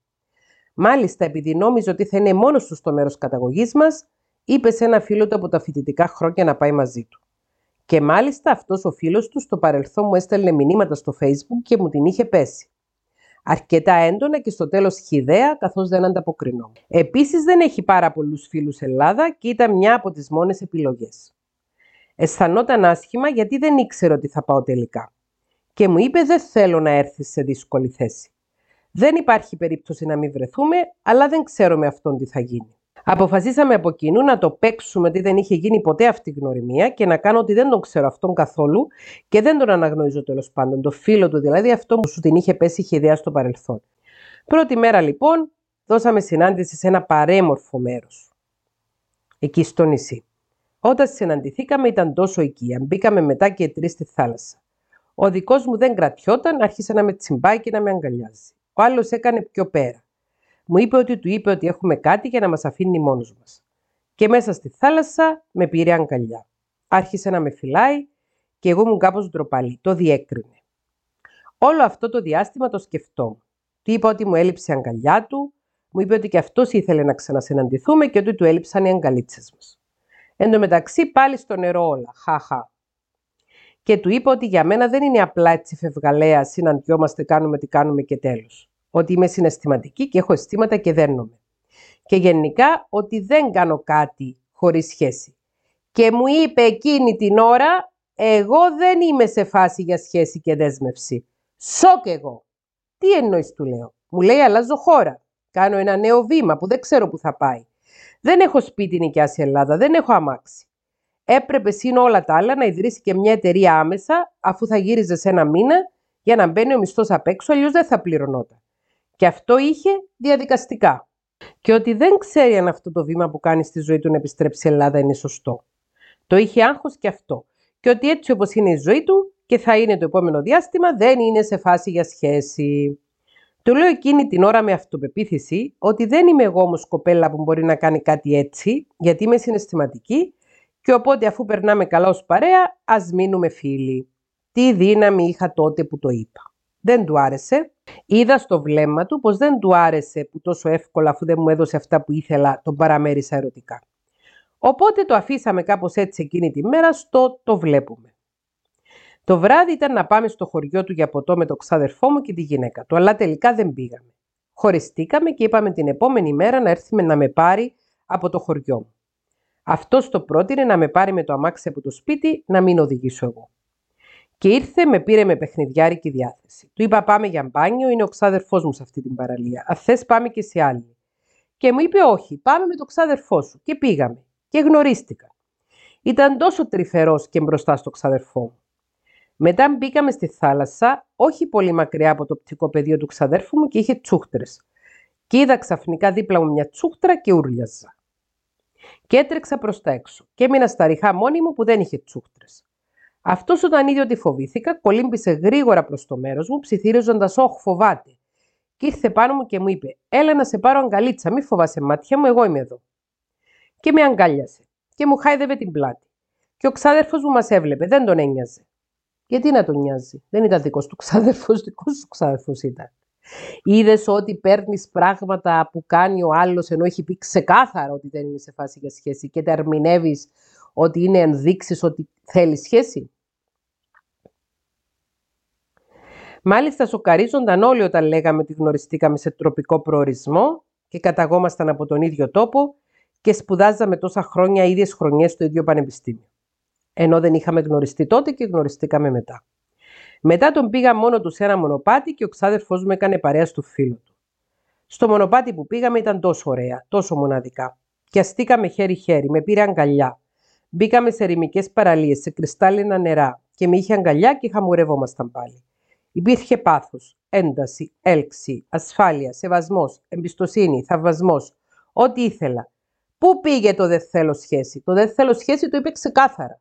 Μάλιστα, επειδή νόμιζε ότι θα είναι μόνος του στο μέρος καταγωγής μας, είπε σε ένα φίλο του από τα φοιτητικά χρόνια να πάει μαζί του. Και μάλιστα αυτός ο φίλος του στο παρελθόν μου έστελνε μηνύματα στο Facebook και μου την είχε πέσει. Αρκετά έντονα και στο τέλος χιδέα, καθώς δεν ανταποκρινώ. Επίσης δεν έχει πάρα πολλούς φίλους Ελλάδα και ήταν μια από τις μόνες επιλογές. Αισθανόταν άσχημα γιατί δεν ήξερε ότι θα πάω τελικά. Και μου είπε: Δεν θέλω να έρθεις σε δύσκολη θέση. Δεν υπάρχει περίπτωση να μην βρεθούμε, αλλά δεν ξέρω με αυτόν τι θα γίνει. Αποφασίσαμε από κοινού να το παίξουμε ότι δεν είχε γίνει ποτέ αυτή η γνωριμία και να κάνω ότι δεν τον ξέρω αυτόν καθόλου και δεν τον αναγνωρίζω τέλος πάντων. Το φίλο του δηλαδή, αυτό που σου την είχε πέσει, είχε ιδέα στο παρελθόν. Πρώτη μέρα λοιπόν, δώσαμε συνάντηση σε ένα παρέμορφο μέρος. Εκεί στο νησί. Όταν συναντηθήκαμε ήταν τόσο οικία. Μπήκαμε μετά και τρεις στη θάλασσα. Ο δικός μου δεν κρατιόταν, άρχισε να με τσιμπάει και να με αγκαλιάζει. Ο άλλος έκανε πιο πέρα. Μου είπε ότι του είπε ότι έχουμε κάτι για να μας αφήνει μόνος μας. Και μέσα στη θάλασσα με πήρε αγκαλιά. Άρχισε να με φυλάει και εγώ ήμουν κάπως ντροπαλή. Το διέκρινε. Όλο αυτό το διάστημα το σκεφτόμουν. Του είπα ότι μου έλειψε η αγκαλιά του, μου είπε ότι και αυτός ήθελε να ξανασυναντηθούμε και ότι του έλειψαν οι αγκαλίτσες μας. Εν τω μεταξύ πάλι στο νερό όλα. Χαχα και του είπα ότι για μένα δεν είναι απλά έτσι φευγαλέα, συναντιόμαστε, κάνουμε τι κάνουμε και τέλος. Ότι είμαι συναισθηματική και έχω αισθήματα και δέρνομαι. Και γενικά ότι δεν κάνω κάτι χωρίς σχέση. Και μου είπε εκείνη την ώρα, εγώ δεν είμαι σε φάση για σχέση και δέσμευση. Σοκ εγώ. Τι εννοείς του λέω. Μου λέει αλλάζω χώρα. Κάνω ένα νέο βήμα που δεν ξέρω που θα πάει. Δεν έχω σπίτι νοικιάσει Ελλάδα, δεν έχω αμάξι έπρεπε σύν όλα τα άλλα να ιδρύσει και μια εταιρεία άμεσα, αφού θα γύριζες σε ένα μήνα, για να μπαίνει ο μισθός απ' έξω, αλλιώς δεν θα πληρωνόταν. Και αυτό είχε διαδικαστικά. Και ότι δεν ξέρει αν αυτό το βήμα που κάνεις στη ζωή του να επιστρέψει η Ελλάδα είναι σωστό. Το είχε άγχος και αυτό. Και ότι έτσι όπως είναι η ζωή του και θα είναι το επόμενο διάστημα, δεν είναι σε φάση για σχέση. Του λέω εκείνη την ώρα με αυτοπεποίθηση ότι δεν είμαι εγώ όμως κοπέλα που μπορεί να κάνει κάτι έτσι, γιατί είμαι συναισθηματική και οπότε αφού περνάμε καλά ως παρέα, ας μείνουμε φίλοι. Τι δύναμη είχα τότε που το είπα. Δεν του άρεσε. Είδα στο βλέμμα του πως δεν του άρεσε που τόσο εύκολα αφού δεν μου έδωσε αυτά που ήθελα τον παραμέρισα ερωτικά. Οπότε το αφήσαμε κάπως έτσι εκείνη τη μέρα στο το βλέπουμε. Το βράδυ ήταν να πάμε στο χωριό του για ποτό με τον ξάδερφό μου και τη γυναίκα του, αλλά τελικά δεν πήγαμε. Χωριστήκαμε και είπαμε την επόμενη μέρα να έρθει να με πάρει από το χωριό μου. Αυτός το πρότεινε να με πάρει με το αμάξι από το σπίτι να μην οδηγήσω εγώ. Και ήρθε, με πήρε με παιχνιδιάρικη διάθεση. Του είπα: Πάμε για μπάνιο, είναι ο ξάδερφός μου σε αυτή την παραλία. Αν θες, πάμε και σε άλλη. Και μου είπε όχι, πάμε με τον ξάδερφό σου. Και πήγαμε. Και γνωρίστηκα. Ήταν τόσο τρυφερός και μπροστά στο ξαδερφό μου. Μετά μπήκαμε στη θάλασσα, όχι πολύ μακριά από το πτικό πεδίο του ξαδέρφου μου και είχε τσούχτρες. Και είδα ξαφνικά δίπλα μου μια τσούχτρα και ούρλιαζα. Και έτρεξα προς τα έξω και έμεινα στα ριχά μόνη μου που δεν είχε τσούχτρες. Αυτός όταν είδε ότι φοβήθηκα, κολύμπησε γρήγορα προς το μέρος μου, ψιθύριζοντα: Όχι, φοβάται. Και ήρθε πάνω μου και μου είπε: Έλα να σε πάρω αγκαλίτσα, μη φοβάσαι μάτια μου, εγώ είμαι εδώ. Και με αγκάλιασε και μου χάιδευε την πλάτη. Και ο ξάδερφος μου μας έβλεπε, δεν τον ένοιαζε. Γιατί να τον νοιάζει, δεν ήταν δικός του ξάδερφος, δικός του ξάδερφος ήταν. Είδες ότι παίρνεις πράγματα που κάνει ο άλλος ενώ έχει πει ξεκάθαρα ότι δεν είναι σε φάση για σχέση και τα ερμηνεύει ότι είναι ενδείξεις ότι θέλεις σχέση; Μάλιστα σοκαρίζονταν όλοι όταν λέγαμε ότι γνωριστήκαμε σε τροπικό προορισμό και καταγόμασταν από τον ίδιο τόπο και σπουδάζαμε τόσα χρόνια ίδιες χρονιές στο ίδιο πανεπιστήμιο. Ενώ δεν είχαμε γνωριστεί τότε και γνωριστήκαμε μετά. Μετά τον πήγα μόνο του σε ένα μονοπάτι και ο ξάδερφός μου έκανε παρέα στο φίλο του. Στο μονοπάτι που πήγαμε ήταν τόσο ωραία, τόσο μοναδικά. Και αστήκαμε χέρι-χέρι, με πήρε αγκαλιά. Μπήκαμε σε ερημικέ παραλίες, σε κρυστάλλινα νερά και με είχε αγκαλιά και χαμουρευόμασταν πάλι. Υπήρχε πάθος, ένταση, έλξη, ασφάλεια, σεβασμός, εμπιστοσύνη, θαυμασμός. Ό,τι ήθελα. Πού πήγε το δεν θέλω σχέση. Το δεν θέλω σχέση το είπε ξεκάθαρα.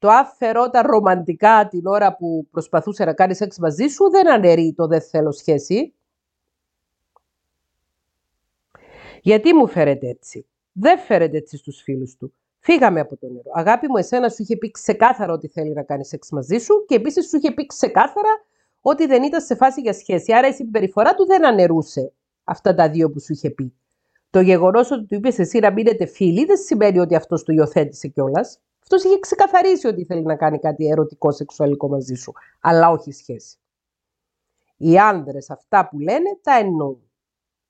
Το άφερόταν ρομαντικά την ώρα που προσπαθούσε να κάνει σεξ μαζί σου δεν αναιρεί το δεν θέλω σχέση. Γιατί μου φέρετε έτσι. Δεν φέρετε έτσι στους φίλους του. Φύγαμε από το νερό. Αγάπη μου, εσένα σου είχε πει ξεκάθαρα ότι θέλει να κάνει σεξ μαζί σου και επίσης σου είχε πει ξεκάθαρα ότι δεν ήταν σε φάση για σχέση. Άρα η συμπεριφορά του δεν αναιρούσε αυτά τα δύο που σου είχε πει. Το γεγονός ότι του είπες εσύ να μείνετε φίλοι δεν σημαίνει ότι αυτός το υιοθέτησε κιόλας. Αυτός είχε ξεκαθαρίσει ότι θέλει να κάνει κάτι ερωτικό σεξουαλικό μαζί σου, αλλά όχι σχέση. Οι άνδρε αυτά που λένε τα εννοούν.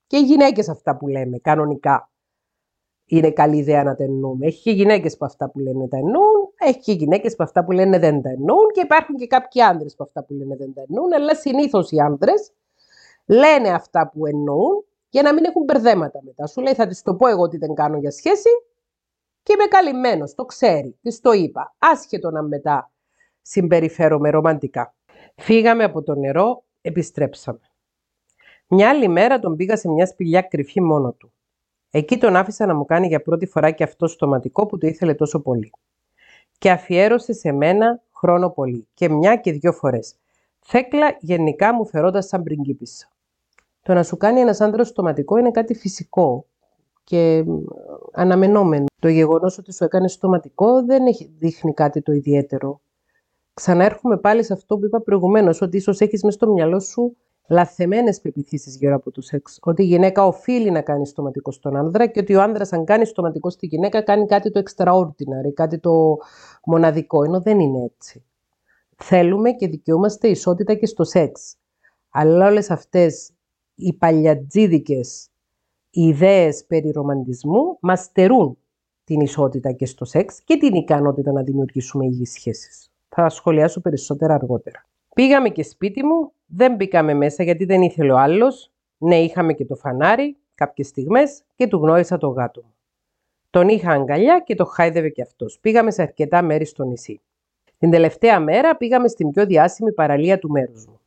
Και οι γυναίκες αυτά που λέμε κανονικά. Είναι καλή ιδέα να τα εννοούμε. Έχει και γυναίκες που αυτά που λένε τα εννοούν, έχει και γυναίκες που αυτά που λένε δεν τα εννοούν και υπάρχουν και κάποιοι άνδρε που αυτά που λένε δεν τα εννοούν. Αλλά συνήθως οι άνδρε λένε αυτά που εννοούν για να μην έχουν μπερδέματα μετά. Σου λέει θα της το πω εγώ ότι δεν κάνω για σχέση και είμαι καλυμμένος, το ξέρει, της το είπα, άσχετο να μετά συμπεριφέρομαι ρομαντικά. Φύγαμε από το νερό, επιστρέψαμε. Μια άλλη μέρα τον πήγα σε μια σπηλιά κρυφή μόνο του. Εκεί τον άφησα να μου κάνει για πρώτη φορά και αυτό στοματικό που το ήθελε τόσο πολύ. Και αφιέρωσε σε μένα χρόνο πολύ και μια και δυο φορές. Θέκλα γενικά μου φερόταν σαν πριγκίπισσα. Το να σου κάνει ένας άντρας στοματικό είναι κάτι φυσικό και αναμενόμενο. Το γεγονός ότι σου έκανε στοματικό δεν έχει, δείχνει κάτι το ιδιαίτερο. Ξανάρχομαι πάλι σε αυτό που είπα προηγουμένως, ότι ίσως έχεις μέσα στο μυαλό σου λαθεμένες πεπιθήσεις γύρω από το σεξ. Ότι η γυναίκα οφείλει να κάνει στοματικό στον άνδρα και ότι ο άνδρας αν κάνει στοματικό στη γυναίκα κάνει κάτι το extraordinary, κάτι το μοναδικό, ενώ δεν είναι έτσι. Θέλουμε και δικαιούμαστε ισότητα και στο σεξ. Αλλά όλες αυτές οι παλιατζίδικες ιδέες περί ρομαντισμού μας στερούν την ισότητα και στο σεξ και την ικανότητα να δημιουργήσουμε υγιείς σχέσεις. Θα σχολιάσω περισσότερα αργότερα. Πήγαμε και σπίτι μου, δεν μπήκαμε μέσα γιατί δεν ήθελε ο άλλος. Ναι, είχαμε και το φανάρι κάποιες στιγμές και του γνώρισα το γάτο μου. Τον είχα αγκαλιά και το χάιδευε και αυτός. Πήγαμε σε αρκετά μέρη στο νησί. Την τελευταία μέρα πήγαμε στην πιο διάσημη παραλία του μέρους μου.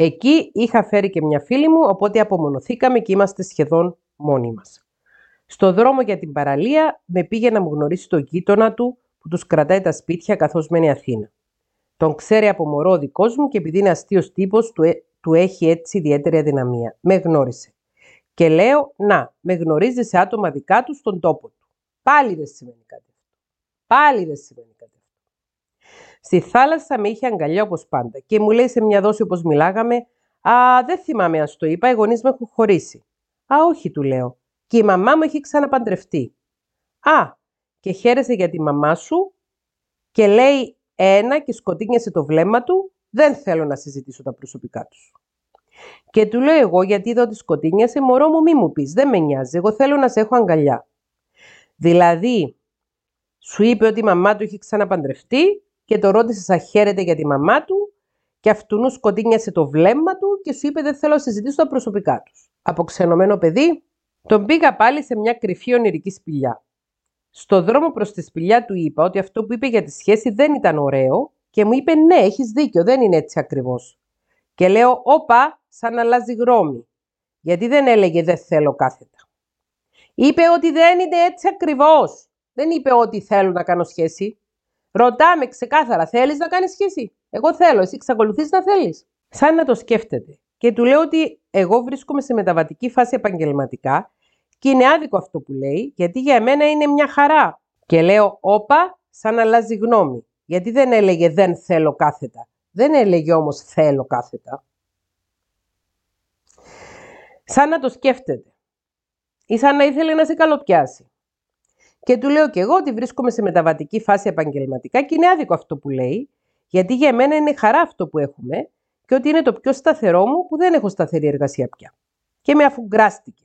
Εκεί είχα φέρει και μια φίλη μου, οπότε απομονωθήκαμε και είμαστε σχεδόν μόνοι μας. Στο δρόμο για την παραλία με πήγε να μου γνωρίσει το γείτονα του που τους κρατάει τα σπίτια καθώς μένει Αθήνα. Τον ξέρει από μωρό ο δικός μου και επειδή είναι αστείος τύπος, του, ε, του έχει έτσι ιδιαίτερη αδυναμία. Με γνώρισε. Και λέω, να, με γνωρίζεις σε άτομα δικά του στον τόπο του. Πάλι δεν σημαίνει κάτι αυτό. Πάλι δεν σημαίνει κάτι αυτό. Στη θάλασσα με είχε αγκαλιά όπως πάντα και μου λέει σε μια δόση όπως μιλάγαμε, Α, δεν θυμάμαι αν το είπα, οι γονείς μου έχουν χωρίσει. Α, όχι, του λέω. Και η μαμά μου έχει ξαναπαντρευτεί. Α, και χαίρεσε για τη μαμά σου και λέει ένα και σκοτίνιασε το βλέμμα του, δεν θέλω να συζητήσω τα προσωπικά τους. Και του λέω εγώ, γιατί είδα ότι σκοτίνιασε, μωρό μου μη μου πεις, δεν με νοιάζει, εγώ θέλω να σε έχω αγκαλιά. Δηλαδή, σου είπε ότι η μαμά του έχει ξαναπαντρευτεί και το ρώτησε σαν χαίρεται για τη μαμά του και αυτού σκοτίνιασε το βλέμμα του και σου είπε δεν θέλω να συζητήσω τα προσωπικά τους. Αποξενωμένο παιδί, Τον πήγα πάλι σε μια κρυφή ονειρική σπηλιά. Στο δρόμο προς τη σπηλιά του είπα ότι αυτό που είπε για τη σχέση δεν ήταν ωραίο και μου είπε ναι, έχεις δίκιο, δεν είναι έτσι ακριβώς. Και λέω, όπα, σαν αλλάζει γνώμη. Γιατί δεν έλεγε δεν θέλω κάθετα. Είπε ότι δεν είναι έτσι ακριβώς. Δεν είπε ότι θέλω να κάνω σχέση. Ρωτάμε ξεκάθαρα, θέλεις να κάνεις σχέση; Εγώ θέλω, εσύ εξακολουθείς να θέλεις. Σαν να το σκέφτεται. Και του λέω ότι εγώ βρίσκομαι σε μεταβατική φάση επαγγελματικά και είναι άδικο αυτό που λέει, γιατί για μένα είναι μια χαρά. Και λέω, όπα, σαν αλλάζει γνώμη. Γιατί δεν έλεγε δεν θέλω κάθετα. Δεν έλεγε όμως θέλω κάθετα. Σαν να το σκέφτεται. Ή σαν να ήθελε να σε καλοπιάσει. Και του λέω και εγώ ότι βρίσκομαι σε μεταβατική φάση επαγγελματικά και είναι άδικο αυτό που λέει, γιατί για μένα είναι χαρά αυτό που έχουμε και ότι είναι το πιο σταθερό μου που δεν έχω σταθερή εργασία πια. Και με αφουγκράστηκε.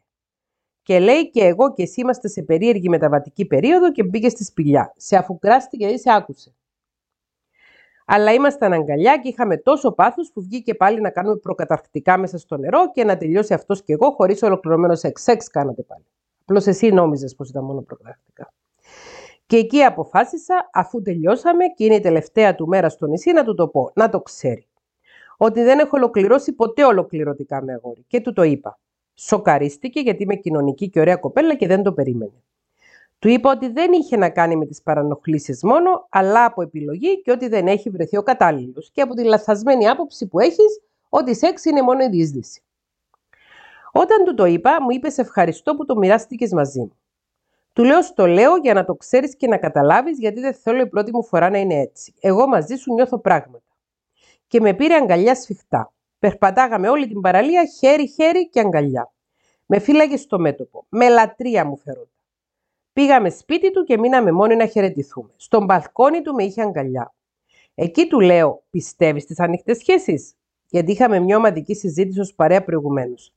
Και λέει και εγώ και εσύ είμαστε σε περίεργη μεταβατική περίοδο και μπήκε στη σπηλιά. Σε αφουγκράστηκε ή σε άκουσε. Αλλά ήμασταν αγκαλιά και είχαμε τόσο πάθος που βγήκε πάλι να κάνουμε προκαταρκτικά μέσα στο νερό και να τελειώσει αυτός και εγώ χωρίς ολοκληρωμένο σεξ. Σεξ κάνατε πάλι. Απλώς εσύ νόμιζες πως ήταν μόνο προκαταρκτικά. Και εκεί αποφάσισα, αφού τελειώσαμε και είναι η τελευταία του μέρα στο νησί, να του το πω, να το ξέρει. Ότι δεν έχω ολοκληρώσει ποτέ ολοκληρωτικά με αγόρι. Και του το είπα. Σοκαρίστηκε γιατί είμαι κοινωνική και ωραία κοπέλα και δεν το περίμενε. Του είπα ότι δεν είχε να κάνει με τις παρανοχλήσεις μόνο, αλλά από επιλογή και ότι δεν έχει βρεθεί ο κατάλληλος και από τη λαθασμένη άποψη που έχεις ότι σεξ είναι μόνο η διείσδυση. Όταν του το είπα, μου είπες ευχαριστώ που το μοιράστηκες μαζί μου. Του λέω στο λέω για να το ξέρεις και να καταλάβεις, γιατί δεν θέλω η πρώτη μου φορά να είναι έτσι. Εγώ μαζί σου νιώθω πράγματα. Και με πήρε αγκαλιά σφιχτά. Περπατάγαμε όλη την παραλία χέρι-χέρι και αγκαλιά. Με φύλαγε στο μέτωπο. Με λατρεία μου φερόταν. Πήγαμε σπίτι του και μείναμε μόνοι να χαιρετηθούμε. Στον μπαλκόνι του με είχε αγκαλιά. Εκεί του λέω: Πιστεύεις στις ανοιχτές σχέσεις; Γιατί είχαμε μια ομαδική συζήτηση ως παρέα προηγουμένως.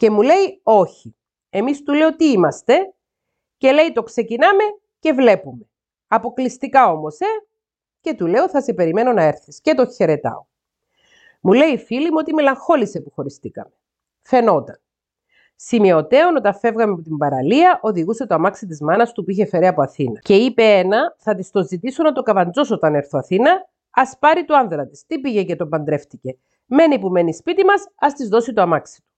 Και μου λέει: Όχι. Εμείς του λέω: Τι είμαστε. Και λέει: Το ξεκινάμε και βλέπουμε. Αποκλειστικά όμως, ε. Και του λέω: Θα σε περιμένω να έρθεις. Και το χαιρετάω. Μου λέει η φίλη μου ότι μελαγχόλησε που χωριστήκαμε. Φαινόταν. Σημειωτέων, όταν φεύγαμε από την παραλία, οδηγούσε το αμάξι της μάνας του που είχε φέρει από Αθήνα. Και είπε ένα, θα της το ζητήσω να το καβαντζώσω όταν έρθω Αθήνα, ας πάρει το άνδρα της. Τι πήγε και τον παντρεύτηκε. Μένει που μένει σπίτι μας, ας της δώσει το αμάξι του.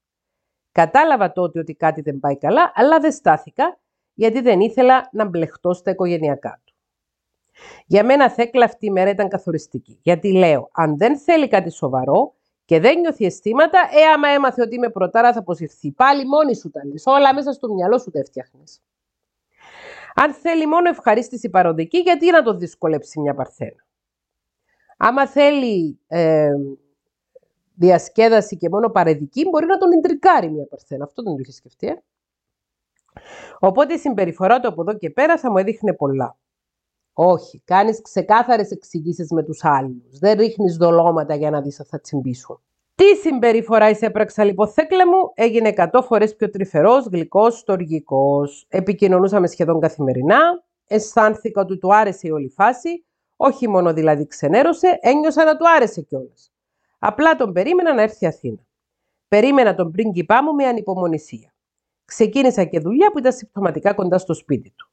Κατάλαβα τότε ότι κάτι δεν πάει καλά, αλλά δεν στάθηκα, γιατί δεν ήθελα να μπλεχτώ στα οικογενειακά του. Για μένα θέκλα αυτή η μέρα ήταν καθοριστική. Γιατί λέω, αν δεν θέλει κάτι σοβαρό, και δεν νιώθει αισθήματα, ε, άμα έμαθε ότι είμαι πρωτάρα θα αποσυρθεί. Πάλι μόνη σου τα λες. Όλα μέσα στο μυαλό σου τα έφτιαχνες. Αν θέλει μόνο ευχαρίστηση παροδική, γιατί να το δυσκολέψει μια παρθένα. Άμα θέλει ε, διασκέδαση και μόνο παρεδική, μπορεί να τον εντρικάρει μια παρθένα. Αυτό δεν το είχε σκεφτεί. Ε; Οπότε η συμπεριφορά του από εδώ και πέρα θα μου έδειχνε πολλά. Όχι, κάνεις ξεκάθαρες εξηγήσεις με τους άλλους. Δεν ρίχνεις δολώματα για να δεις αν θα τσιμπήσουν. Τι συμπεριφορά εισέπραξα λιποθέκλε μου, έγινε 100 φορές πιο τρυφερός, γλυκός, στοργικός. Επικοινωνούσαμε σχεδόν καθημερινά, αισθάνθηκα ότι του άρεσε η όλη φάση, όχι μόνο δηλαδή ξενέρωσε, ένιωσα να του άρεσε κιόλας. Απλά τον περίμενα να έρθει Αθήνα. Περίμενα τον πρίγκιπά μου με ανυπομονησία. Ξεκίνησα και δουλειά που ήταν συμπτωματικά κοντά στο σπίτι του.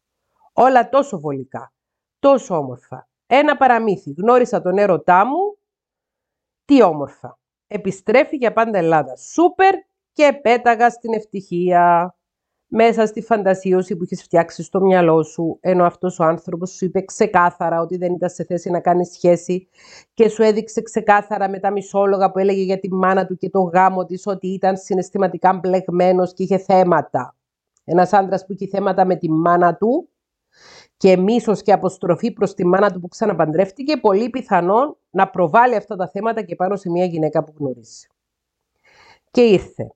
Όλα τόσο βολικά τόσο όμορφα. Ένα παραμύθι. Γνώρισα τον έρωτά μου. Τι όμορφα. Επιστρέφει για πάντα Ελλάδα. Σούπερ και πέταγα στην ευτυχία. Μέσα στη φαντασίωση που έχεις φτιάξει στο μυαλό σου, ενώ αυτός ο άνθρωπος σου είπε ξεκάθαρα ότι δεν ήταν σε θέση να κάνει σχέση και σου έδειξε ξεκάθαρα με τα μισόλογα που έλεγε για τη μάνα του και το γάμο της ότι ήταν συναισθηματικά μπλεγμένος και είχε θέματα. Ένας άντρας που είχε θέματα με τη μάνα του και μίσος και αποστροφή προς τη μάνα του που ξαναπαντρεύτηκε, πολύ πιθανόν να προβάλλει αυτά τα θέματα και πάνω σε μια γυναίκα που γνωρίζει. Και ήρθε.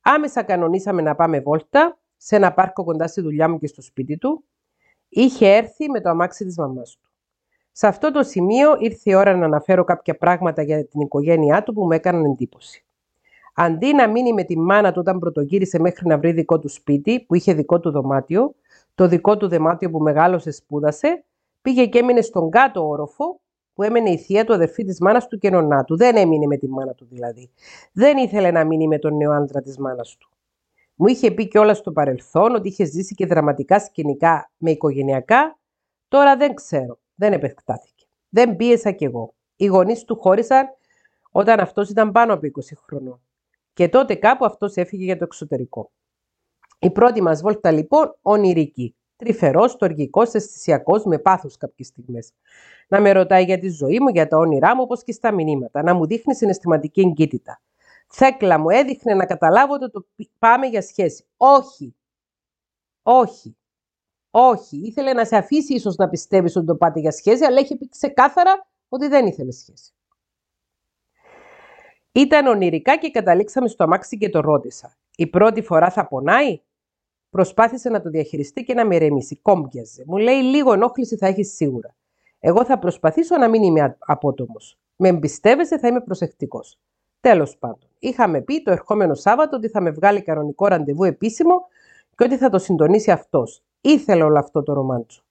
Άμεσα κανονίσαμε να πάμε βόλτα σε ένα πάρκο κοντά στη δουλειά μου και στο σπίτι του. Είχε έρθει με το αμάξι της μαμάς του. Σε αυτό το σημείο ήρθε η ώρα να αναφέρω κάποια πράγματα για την οικογένειά του που μου έκαναν εντύπωση. Αντί να μείνει με τη μάνα του όταν πρωτογύρισε μέχρι να βρει δικό του σπίτι, που είχε δικό του δωμάτιο, το δικό του δωμάτιο που μεγάλωσε σπούδασε, πήγε και έμεινε στον κάτω όροφο που έμενε η θεία του αδερφή της μάνας του και νονά του. Δεν έμεινε με τη μάνα του δηλαδή. Δεν ήθελε να μείνει με τον νέο άντρα της μάνας του. Μου είχε πει κιόλας στο παρελθόν ότι είχε ζήσει και δραματικά σκηνικά με οικογενειακά. Τώρα δεν ξέρω. Δεν επεκτάθηκε. Δεν πίεσα κι εγώ. Οι γονείς του χώρισαν όταν αυτός ήταν πάνω από 20 χρονών. Και τότε κάπου αυτός έφυγε για το εξωτερικό. Η πρώτη μας βόλτα λοιπόν ονειρική. Τρυφερός, στοργικός, αισθησιακός, με πάθος κάποιες στιγμές. Να με ρωτάει για τη ζωή μου, για τα όνειρά μου, όπως και στα μηνύματα. Να μου δείχνει συναισθηματική εγκύτητα. Θέκλα μου έδειχνε να καταλάβω ότι το πάμε για σχέση. Όχι. Όχι. Όχι. Ήθελε να σε αφήσει ίσως να πιστεύεις ότι το πάτε για σχέση, αλλά έχει πει ξεκάθαρα ότι δεν ήθελε σχέση. Ήταν ονειρικά και καταλήξαμε στο αμάξι και το ρώτησα. Η πρώτη φορά θα πονάει; Προσπάθησε να το διαχειριστεί και να με ρεμίσει. Κόμπιαζε. Μου λέει λίγο ενόχληση θα έχεις σίγουρα. Εγώ θα προσπαθήσω να μην είμαι απότομος. Με εμπιστεύεσαι, θα είμαι προσεκτικός. Τέλος πάντων, είχαμε πει το ερχόμενο Σάββατο ότι θα με βγάλει κανονικό ραντεβού επίσημο και ότι θα το συντονίσει αυτός. Ήθελε όλο αυτό το ρομάντσο.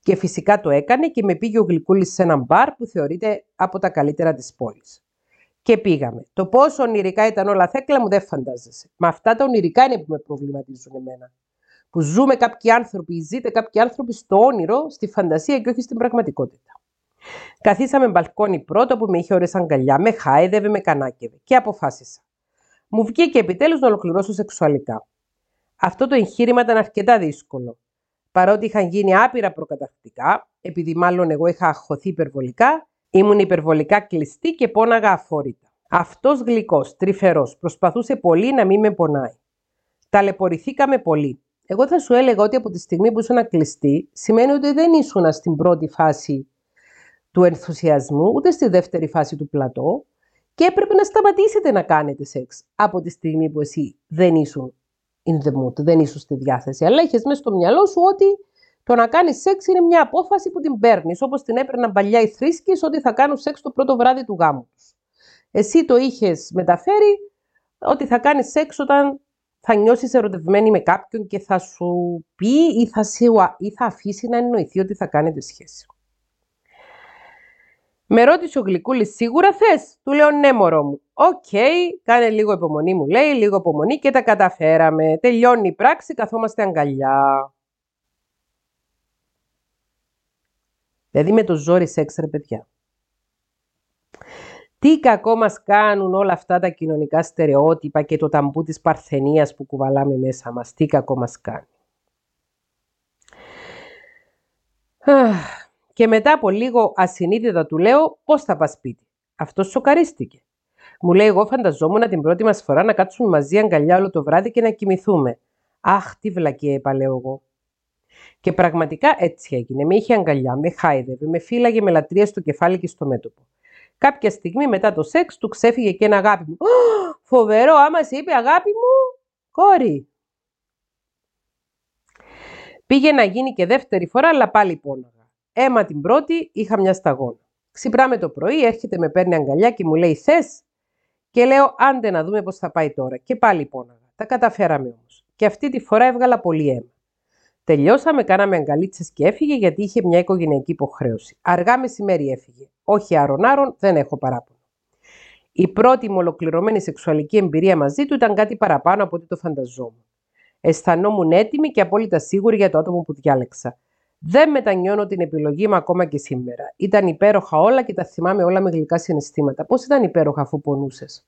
Και φυσικά το έκανε και με πήγε ο Γλυκούλης σε ένα μπαρ που θεωρείται από τα καλύτερα της πόλης. Και πήγαμε. Το πόσο ονειρικά ήταν όλα θέκλα μου δεν φαντάζεσαι. Μα αυτά τα ονειρικά είναι που με προβληματίζουν εμένα. Που ζούμε κάποιοι άνθρωποι, ζείτε κάποιοι άνθρωποι στο όνειρο, στη φαντασία και όχι στην πραγματικότητα. Καθίσαμε μπαλκόνι πρώτο που με είχε ώρες αγκαλιά, με χάιδευε, με κανάκευε και αποφάσισα. Μου βγήκε επιτέλους να ολοκληρώσω σεξουαλικά. Αυτό το εγχείρημα ήταν αρκετά δύσκολο. Παρότι είχαν γίνει άπειρα προκαταρκτικά, επειδή μάλλον εγώ είχα αχωθεί υπερβολικά, ήμουν υπερβολικά κλειστή και πόναγα αφόρητα. Αυτός γλυκός, τρυφερός, προσπαθούσε πολύ να μην με πονάει. Ταλαιπωρηθήκαμε πολύ. Εγώ θα σου έλεγα ότι από τη στιγμή που ήσουν κλειστή, σημαίνει ότι δεν ήσουν στην πρώτη φάση του ενθουσιασμού, ούτε στη δεύτερη φάση του πλατό και έπρεπε να σταματήσετε να κάνετε σεξ από τη στιγμή που εσύ δεν ήσουν in the mood, δεν ήσουν στη διάθεση. Αλλά είχες μέσα στο μυαλό σου ότι το να κάνεις σεξ είναι μια απόφαση που την παίρνεις, όπως την έπαιρναν παλιά οι θρήσκες ότι θα κάνουν σεξ το πρώτο βράδυ του γάμου τους. Εσύ το είχες μεταφέρει ότι θα κάνεις σεξ όταν θα νιώσεις ερωτευμένη με κάποιον και θα σου πει ή θα, ή θα αφήσει να εννοηθεί ότι θα κάνετε σχέση. Με ρώτησε ο Γλυκούλης σίγουρα θες; Του λέω ναι μωρό μου. Οκ, κάνε λίγο υπομονή μου λέει, λίγο υπομονή και τα καταφέραμε. Τελειώνει η πράξη, καθόμαστε αγκαλιά. Δηλαδή με το ζόρι σεξ ρε παιδιά. Τι κακό μας κάνουν όλα αυτά τα κοινωνικά στερεότυπα και το ταμπού της παρθενίας που κουβαλάμε μέσα μας. Τι κακό μας κάνει. Και μετά από λίγο ασυνείδητα του λέω πώς θα πας σπίτι; Αυτός σοκαρίστηκε. Μου λέει: Εγώ φανταζόμουν την πρώτη μας φορά να κάτσουμε μαζί αγκαλιά όλο το βράδυ και να κοιμηθούμε. Αχ, τι βλακία είπα, λέω εγώ. Και πραγματικά έτσι έγινε. Με είχε αγκαλιά, με χάιδευε, με φύλαγε με λατρεία στο κεφάλι και στο μέτωπο. Κάποια στιγμή μετά το σεξ του ξέφυγε και ένα αγάπη μου. Φοβερό, άμα σε είπε αγάπη μου, κόρη. Πήγε να γίνει και δεύτερη φορά, αλλά πάλι πόνα. Έμα την πρώτη είχα μια σταγόνα. Ξυπράμε το πρωί, έρχεται με παίρνει αγκαλιά και μου λέει θες; Και λέω άντε να δούμε πώς θα πάει τώρα. Και πάλι πόναγα. Τα καταφέραμε όμως. Και αυτή τη φορά έβγαλα πολύ αίμα. Τελειώσαμε, κάναμε αγκαλίτσες και έφυγε γιατί είχε μια οικογενειακή υποχρέωση. Αργά μεσημέρι έφυγε. Όχι άρον-άρον, δεν έχω παράπονο. Η πρώτη μου ολοκληρωμένη σεξουαλική εμπειρία μαζί του ήταν κάτι παραπάνω από ό,τι το φανταζόμουν. Αισθανόμουν έτοιμη και απόλυτα σίγουρη για το άτομο που διάλεξα. Δεν μετανιώνω την επιλογή μου ακόμα και σήμερα. Ήταν υπέροχα όλα και τα θυμάμαι όλα με γλυκά συναισθήματα. Πώς ήταν υπέροχα αφού πονούσες;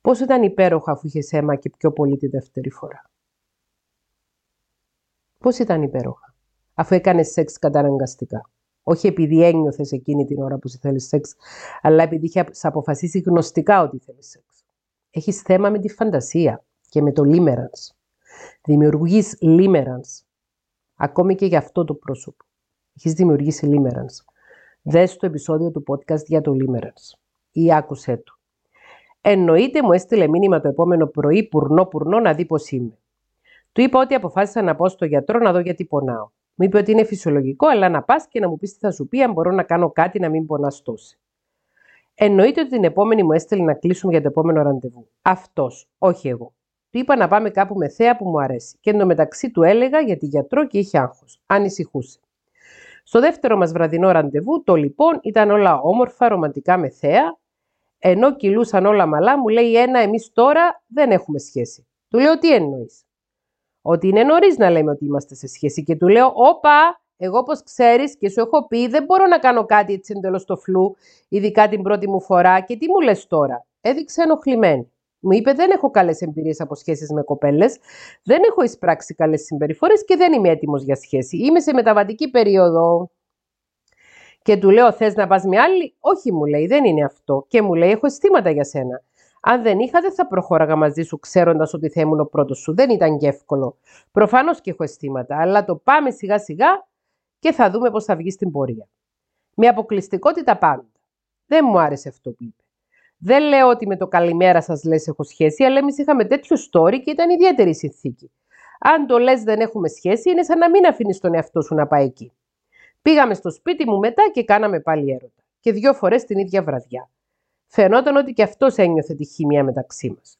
Πώς ήταν υπέροχα αφού είχες αίμα και πιο πολύ τη δεύτερη φορά; Πώς ήταν υπέροχα, αφού έκανες σεξ καταναγκαστικά. Όχι επειδή ένιωθες εκείνη την ώρα που σε θέλεις σεξ, αλλά επειδή είχε αποφασίσει γνωστικά ότι θέλεις σεξ. Έχεις θέμα με τη φαντασία και με το limerence. Δημιουργείς limerence ακόμη και για αυτό το πρόσωπο. Έχεις δημιουργήσει limerence. Δες το επεισόδιο του podcast για το limerence ή άκουσέ το. Εννοείται μου έστειλε μήνυμα το επόμενο πρωί πουρνό πουρνό να δει πώς είμαι. Του είπα ότι αποφάσισα να πάω στο γιατρό να δω γιατί πονάω. Μου είπε ότι είναι φυσιολογικό, αλλά να πας και να μου πεις τι θα σου πει αν μπορώ να κάνω κάτι να μην πονάς τόσο. Εννοείται ότι την επόμενη μου έστειλε να κλείσουμε για το επόμενο ραντεβού. Αυτός, όχι εγώ. Του είπα να πάμε κάπου με θέα που μου αρέσει. Και εντωμεταξύ του έλεγα γιατί γιατρό και είχε άγχος. Ανησυχούσε. Στο δεύτερο μας βραδινό ραντεβού, το λοιπόν ήταν όλα όμορφα, ρομαντικά με θέα, ενώ κυλούσαν όλα μαλά, μου λέει ένα, εμείς τώρα δεν έχουμε σχέση. Του λέω τι εννοείς; ότι είναι νωρίς να λέμε ότι είμαστε σε σχέση. Και του λέω, Όπα, εγώ όπω ξέρεις και σου έχω πει, δεν μπορώ να κάνω κάτι έτσι εντελώς στο φλού, ειδικά την πρώτη μου φορά. Και τι μου λες τώρα. Έδειξε ενοχλημένη. Μου είπε: Δεν έχω καλές εμπειρίες από σχέσεις με κοπέλες, δεν έχω εισπράξει καλές συμπεριφορές και δεν είμαι έτοιμος για σχέση. Είμαι σε μεταβατική περίοδο. Και του λέω: Θες να πας με άλλη; Όχι, μου λέει, δεν είναι αυτό. Και μου λέει: Έχω αισθήματα για σένα. Αν δεν είχα, δεν θα προχώραγα μαζί σου, ξέροντας ότι θα ήμουν ο πρώτος σου. Δεν ήταν και εύκολο. Προφανώς και έχω αισθήματα, αλλά το πάμε σιγά σιγά και θα δούμε πώς θα βγει στην πορεία. Με αποκλειστικότητα πάντα. Δεν μου άρεσε αυτό που είπε. Δεν λέω ότι με το καλημέρα σας λες έχω σχέση, αλλά εμείς είχαμε τέτοιο story και ήταν ιδιαίτερη συνθήκη. Αν το λες δεν έχουμε σχέση, είναι σαν να μην αφήνεις τον εαυτό σου να πάει εκεί. Πήγαμε στο σπίτι μου μετά και κάναμε πάλι έρωτα. Και δύο φορές την ίδια βραδιά. Φαινόταν ότι και αυτός ένιωθε τη χημία μεταξύ μας.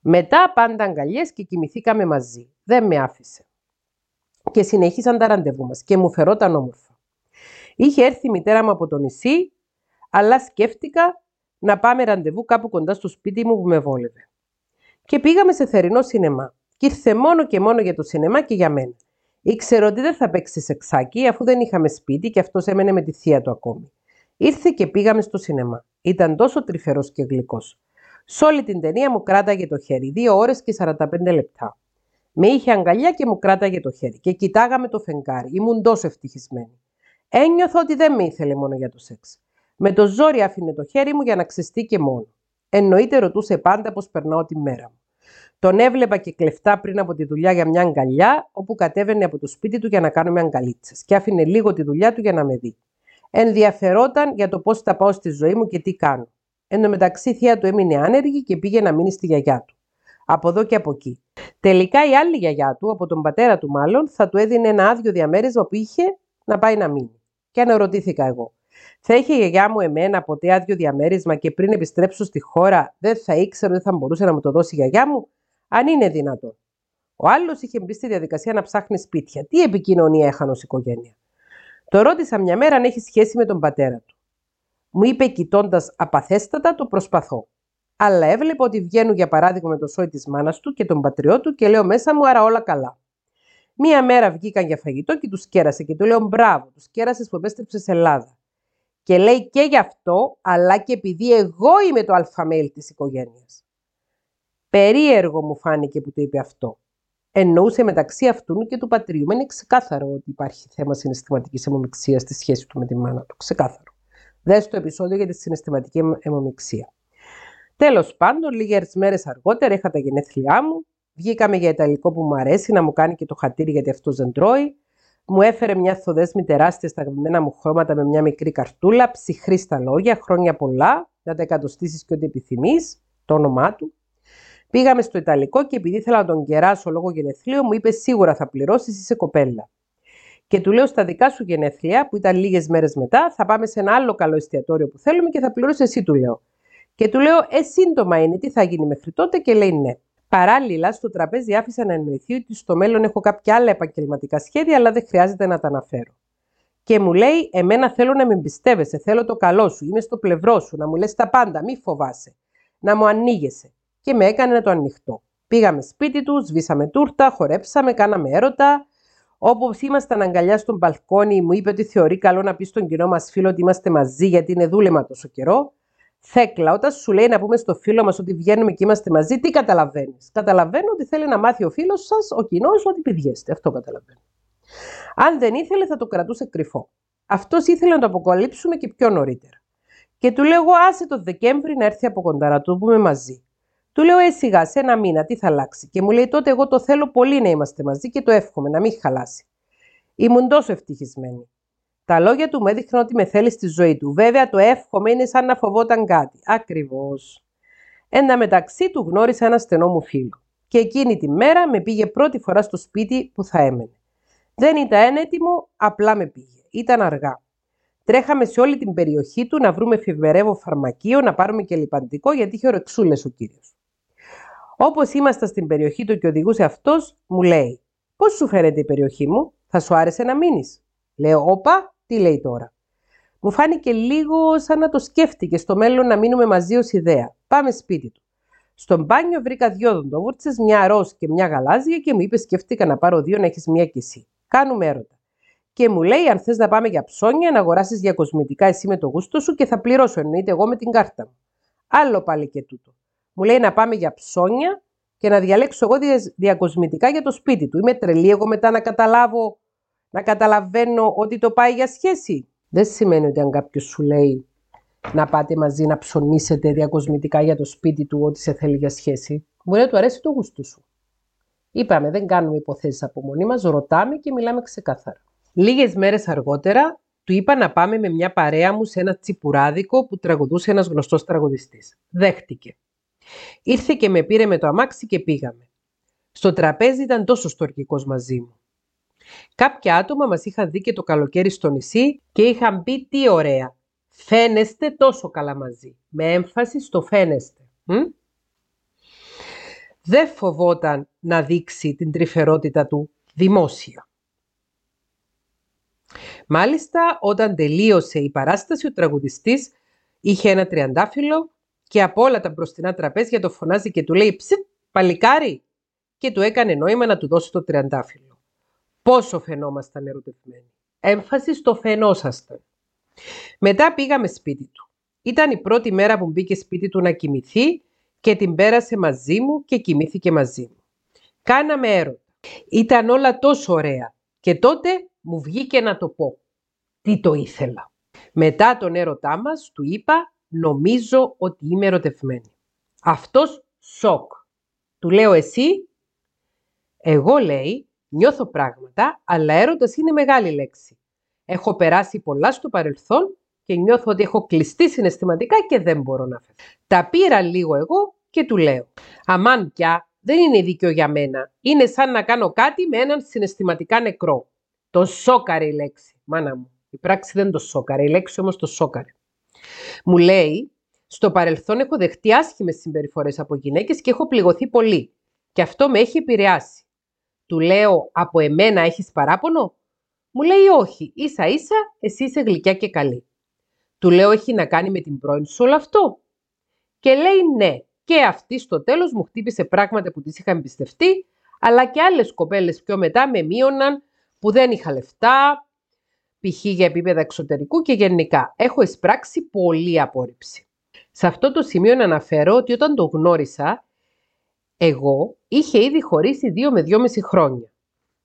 Μετά πάντα αγκαλιές και κοιμηθήκαμε μαζί. Δεν με άφησε. Και συνέχισαν τα ραντεβού μας και μου φερόταν όμορφα. Είχε έρθει η μητέρα μου από το νησί, αλλά σκέφτηκα να πάμε ραντεβού κάπου κοντά στο σπίτι μου που με βόλευε. Και πήγαμε σε θερινό σινεμά. Και ήρθε μόνο και μόνο για το σινεμά και για μένα. Ήξερε ότι δεν θα παίξει σεξάκι αφού δεν είχαμε σπίτι και αυτός έμενε με τη θεία του ακόμη. Ήρθε και πήγαμε στο σινεμά. Ήταν τόσο τρυφερός και γλυκός. Σ' όλη την ταινία μου κράταγε το χέρι, δύο ώρες και 45 λεπτά. Με είχε αγκαλιά και μου κράταγε το χέρι και κοιτάγαμε το φεγγάρι. Ήμουν τόσο ευτυχισμένη. Ένιωθα ότι δεν με ήθελε μόνο για το σεξ. Με το ζόρι άφηνε το χέρι μου για να ξεστεί και μόνο. Εννοείται ρωτούσε πάντα πώς περνάω τη μέρα μου. Τον έβλεπα και κλεφτά πριν από τη δουλειά για μια αγκαλιά, όπου κατέβαινε από το σπίτι του για να κάνουμε αγκαλίτσες και άφηνε λίγο τη δουλειά του για να με δει. Ενδιαφερόταν για το πώς θα πάω στη ζωή μου και τι κάνω. Εν τω μεταξύ, η θεία του έμεινε άνεργη και πήγε να μείνει στη γιαγιά του. Από εδώ και από εκεί. Τελικά η άλλη γιαγιά του, από τον πατέρα του μάλλον, θα του έδινε ένα άδειο διαμέρισμα που είχε να πάει να μείνει. Και αναρωτήθηκα εγώ. Θα είχε η γιαγιά μου εμένα ποτέ άδειο διαμέρισμα και πριν επιστρέψω στη χώρα δεν θα ήξερα ότι θα μπορούσε να μου το δώσει η γιαγιά μου, αν είναι δυνατόν. Ο άλλος είχε μπει στη διαδικασία να ψάχνει σπίτια. Τι επικοινωνία έχανε ως οικογένεια; Το ρώτησα μια μέρα αν έχει σχέση με τον πατέρα του. Μου είπε κοιτώντας απαθέστατα το προσπαθώ. Αλλά έβλεπα ότι βγαίνουν για παράδειγμα με το σόι της μάνας του και τον πατριό του και λέω μέσα μου άρα όλα καλά. Μία μέρα βγήκαν για φαγητό και τους κέρασε και του λέω μπράβο, τους κέρασες που επέστρεψες Ελλάδα. Και λέει και γι' αυτό, αλλά και επειδή εγώ είμαι το αλφαμέλ της οικογένειας. Περίεργο μου φάνηκε που το είπε αυτό. Εννοούσε μεταξύ αυτού και του πατρίου. είναι ξεκάθαρο ότι υπάρχει θέμα συναισθηματικής αιμομηξία στη σχέση του με τη μάνα του. Ξεκάθαρο. Δες το επεισόδιο για τη συναισθηματική αιμομηξία. Τέλος πάντων, λίγες μέρες αργότερα είχα τα γενέθλιά μου. Βγήκαμε για Ιταλικό που μου αρέσει να μου κάνει και το χατήρι γιατί αυτός δεν τρώει. Μου έφερε μια θοδέσμη τεράστια στα αγαπημένα μου χρώματα με μια μικρή καρτούλα, ψυχρή στα λόγια, χρόνια πολλά, να τα εκατοστήσεις και ό,τι επιθυμείς, το όνομά του. Πήγαμε στο Ιταλικό και επειδή ήθελα να τον κεράσω λόγω γενεθλίου, μου είπε σίγουρα θα πληρώσεις, είσαι κοπέλα. Και του λέω στα δικά σου γενέθλια, που ήταν λίγες μέρες μετά, θα πάμε σε ένα άλλο καλό εστιατόριο που θέλουμε και θα πληρώσεις εσύ, του λέω. Και του λέω, Ε, σύντομα είναι, τι θα γίνει μέχρι τότε, και λέει ναι. Παράλληλα, στο τραπέζι άφησα να εννοηθεί ότι στο μέλλον έχω κάποια άλλα επαγγελματικά σχέδια, αλλά δεν χρειάζεται να τα αναφέρω. Και μου λέει: Εμένα θέλω να με εμπιστεύεσαι, θέλω το καλό σου, είμαι στο πλευρό σου, να μου λες τα πάντα, μη φοβάσαι, να μου ανοίγεσαι. Και με έκανε να το ανοιχτώ. Πήγαμε σπίτι τους, σβήσαμε τούρτα, χορέψαμε, κάναμε έρωτα. Όπως ήμασταν αγκαλιά στον μπαλκόνι, μου είπε ότι θεωρεί καλό να πει στον κοινό μας φίλο ότι είμαστε μαζί γιατί είναι δούλεμα τόσο καιρό. Θέκλα, όταν σου λέει να πούμε στο φίλο μας ότι βγαίνουμε και είμαστε μαζί, τι καταλαβαίνεις; Καταλαβαίνω ότι θέλει να μάθει ο φίλος σας, ο κοινός, ότι πηδιέστε. Αυτό καταλαβαίνω. Αν δεν ήθελε, θα το κρατούσε κρυφό. Αυτός ήθελε να το αποκαλύψουμε και πιο νωρίτερα. Και του λέω: Άσε το Δεκέμβρη να έρθει από κοντά να το πούμε μαζί. Του λέω: Ε, σιγά, σε ένα μήνα, τι θα αλλάξει; Και μου λέει: Τότε εγώ το θέλω πολύ να είμαστε μαζί και το εύχομαι να μην χαλάσει. Ήμουν τόσο ευτυχισμένη. Τα λόγια του μου έδειχναν ότι με θέλεις στη ζωή του. Βέβαια, το εύχομαι είναι σαν να φοβόταν κάτι. Ακριβώς. Εν τω μεταξύ του γνώρισα ένα στενό μου φίλο. Και εκείνη τη μέρα με πήγε πρώτη φορά στο σπίτι που θα έμενε. Δεν ήταν έτοιμο, απλά με πήγε. Ήταν αργά. Τρέχαμε σε όλη την περιοχή του να βρούμε εφημερεύω φαρμακείο, να πάρουμε και λιπαντικό, γιατί είχε ορεξούλε ο κύριος. Όπως ήμασταν στην περιοχή του και οδηγούσε αυτός, μου λέει: Πώς σου φαίνεται η περιοχή μου, θα σου άρεσε να μείνεις; Λέω: Όπα, τι λέει τώρα. Μου φάνηκε λίγο σαν να το σκέφτηκες στο μέλλον να μείνουμε μαζί ως ιδέα. Πάμε σπίτι του. Στον μπάνιο βρήκα δυο δοντόβουρτσε, μια ροζ και μια γαλάζια και μου είπες: Σκέφτηκα να πάρω δύο να έχεις μια κι εσύ. Κάνουμε έρωτα. Και μου λέει: Αν θες να πάμε για ψώνια, να αγοράσεις για κοσμητικά εσύ με το γούστο σου και θα πληρώσω εννοείται εγώ με την κάρτα μου. Άλλο πάλι και τούτο. Μου λέει να πάμε για ψώνια και να διαλέξω εγώ διακοσμητικά για το σπίτι του. Είμαι τρελή εγώ μετά να καταλάβω, να καταλαβαίνω ότι το πάει για σχέση. Δεν σημαίνει ότι αν κάποιος σου λέει να πάτε μαζί να ψωνίσετε διακοσμητικά για το σπίτι του ότι σε θέλει για σχέση. Μπορεί να του αρέσει το γούστο σου. Είπαμε, δεν κάνουμε υποθέσεις από μόνοι μας, ρωτάμε και μιλάμε ξεκάθαρα. Λίγες μέρες αργότερα του είπα να πάμε με μια παρέα μου σε ένα τσιπουράδικο που τραγουδούσε ένας γνωστός τραγουδιστής. Δέχτηκε. Ήρθε και με πήρε με το αμάξι και πήγαμε. Στο τραπέζι ήταν τόσο στοργικός μαζί μου. Κάποια άτομα μας είχαν δει και το καλοκαίρι στο νησί και είχαν πει τι ωραία. Φαίνεστε τόσο καλά μαζί. Με έμφαση στο φαίνεστε. Δεν φοβόταν να δείξει την τρυφερότητα του δημόσια. Μάλιστα, όταν τελείωσε η παράσταση, ο τραγουδιστής είχε ένα τριαντάφυλλο και από όλα τα μπροστινά τραπέζια το φωνάζει και του λέει «Ψιτ, παλικάρι» και του έκανε νόημα να του δώσει το τριαντάφυλλο. Πόσο φαινόμασταν ερωτευμένοι. Έμφαση στο φαινόσασταν. Μετά πήγαμε σπίτι του. Ήταν η πρώτη μέρα που μπήκε σπίτι του να κοιμηθεί και την πέρασε μαζί μου και κοιμήθηκε μαζί μου. Κάναμε έρωτα. Ήταν όλα τόσο ωραία και τότε μου βγήκε να το πω. Τι το ήθελα. Μετά τον έρωτά μας του είπα νομίζω ότι είμαι ερωτευμένη. Αυτός σοκ. Του λέω εσύ, εγώ λέει, νιώθω πράγματα, αλλά έρωτας είναι μεγάλη λέξη. Έχω περάσει πολλά στο παρελθόν και νιώθω ότι έχω κλειστεί συναισθηματικά και δεν μπορώ να φεύγω. Τα πήρα λίγο εγώ και του λέω, αμάν πια δεν είναι δίκαιο για μένα. Είναι σαν να κάνω κάτι με έναν συναισθηματικά νεκρό. Το σόκαρε η λέξη, μάνα μου. Η πράξη δεν το σόκαρε, η λέξη όμως το σόκαρε. Μου λέει, στο παρελθόν έχω δεχτεί άσχημες συμπεριφορές από γυναίκες και έχω πληγωθεί πολύ. Και αυτό με έχει επηρεάσει. Του λέω, από εμένα έχεις παράπονο; Μου λέει όχι, ίσα ίσα εσύ είσαι γλυκιά και καλή. Του λέω έχει να κάνει με την πρώην σου όλο αυτό. Και λέει ναι. Και αυτή στο τέλος μου χτύπησε πράγματα που τις είχα εμπιστευτεί, αλλά και άλλες κοπέλες πιο μετά με μείωναν που δεν είχα λεφτά, π.χ. για επίπεδα εξωτερικού και γενικά. Έχω εισπράξει πολύ απόρριψη. Σε αυτό το σημείο να αναφέρω ότι όταν το γνώρισα, εγώ είχε ήδη χωρίσει δύο με δυόμιση χρόνια.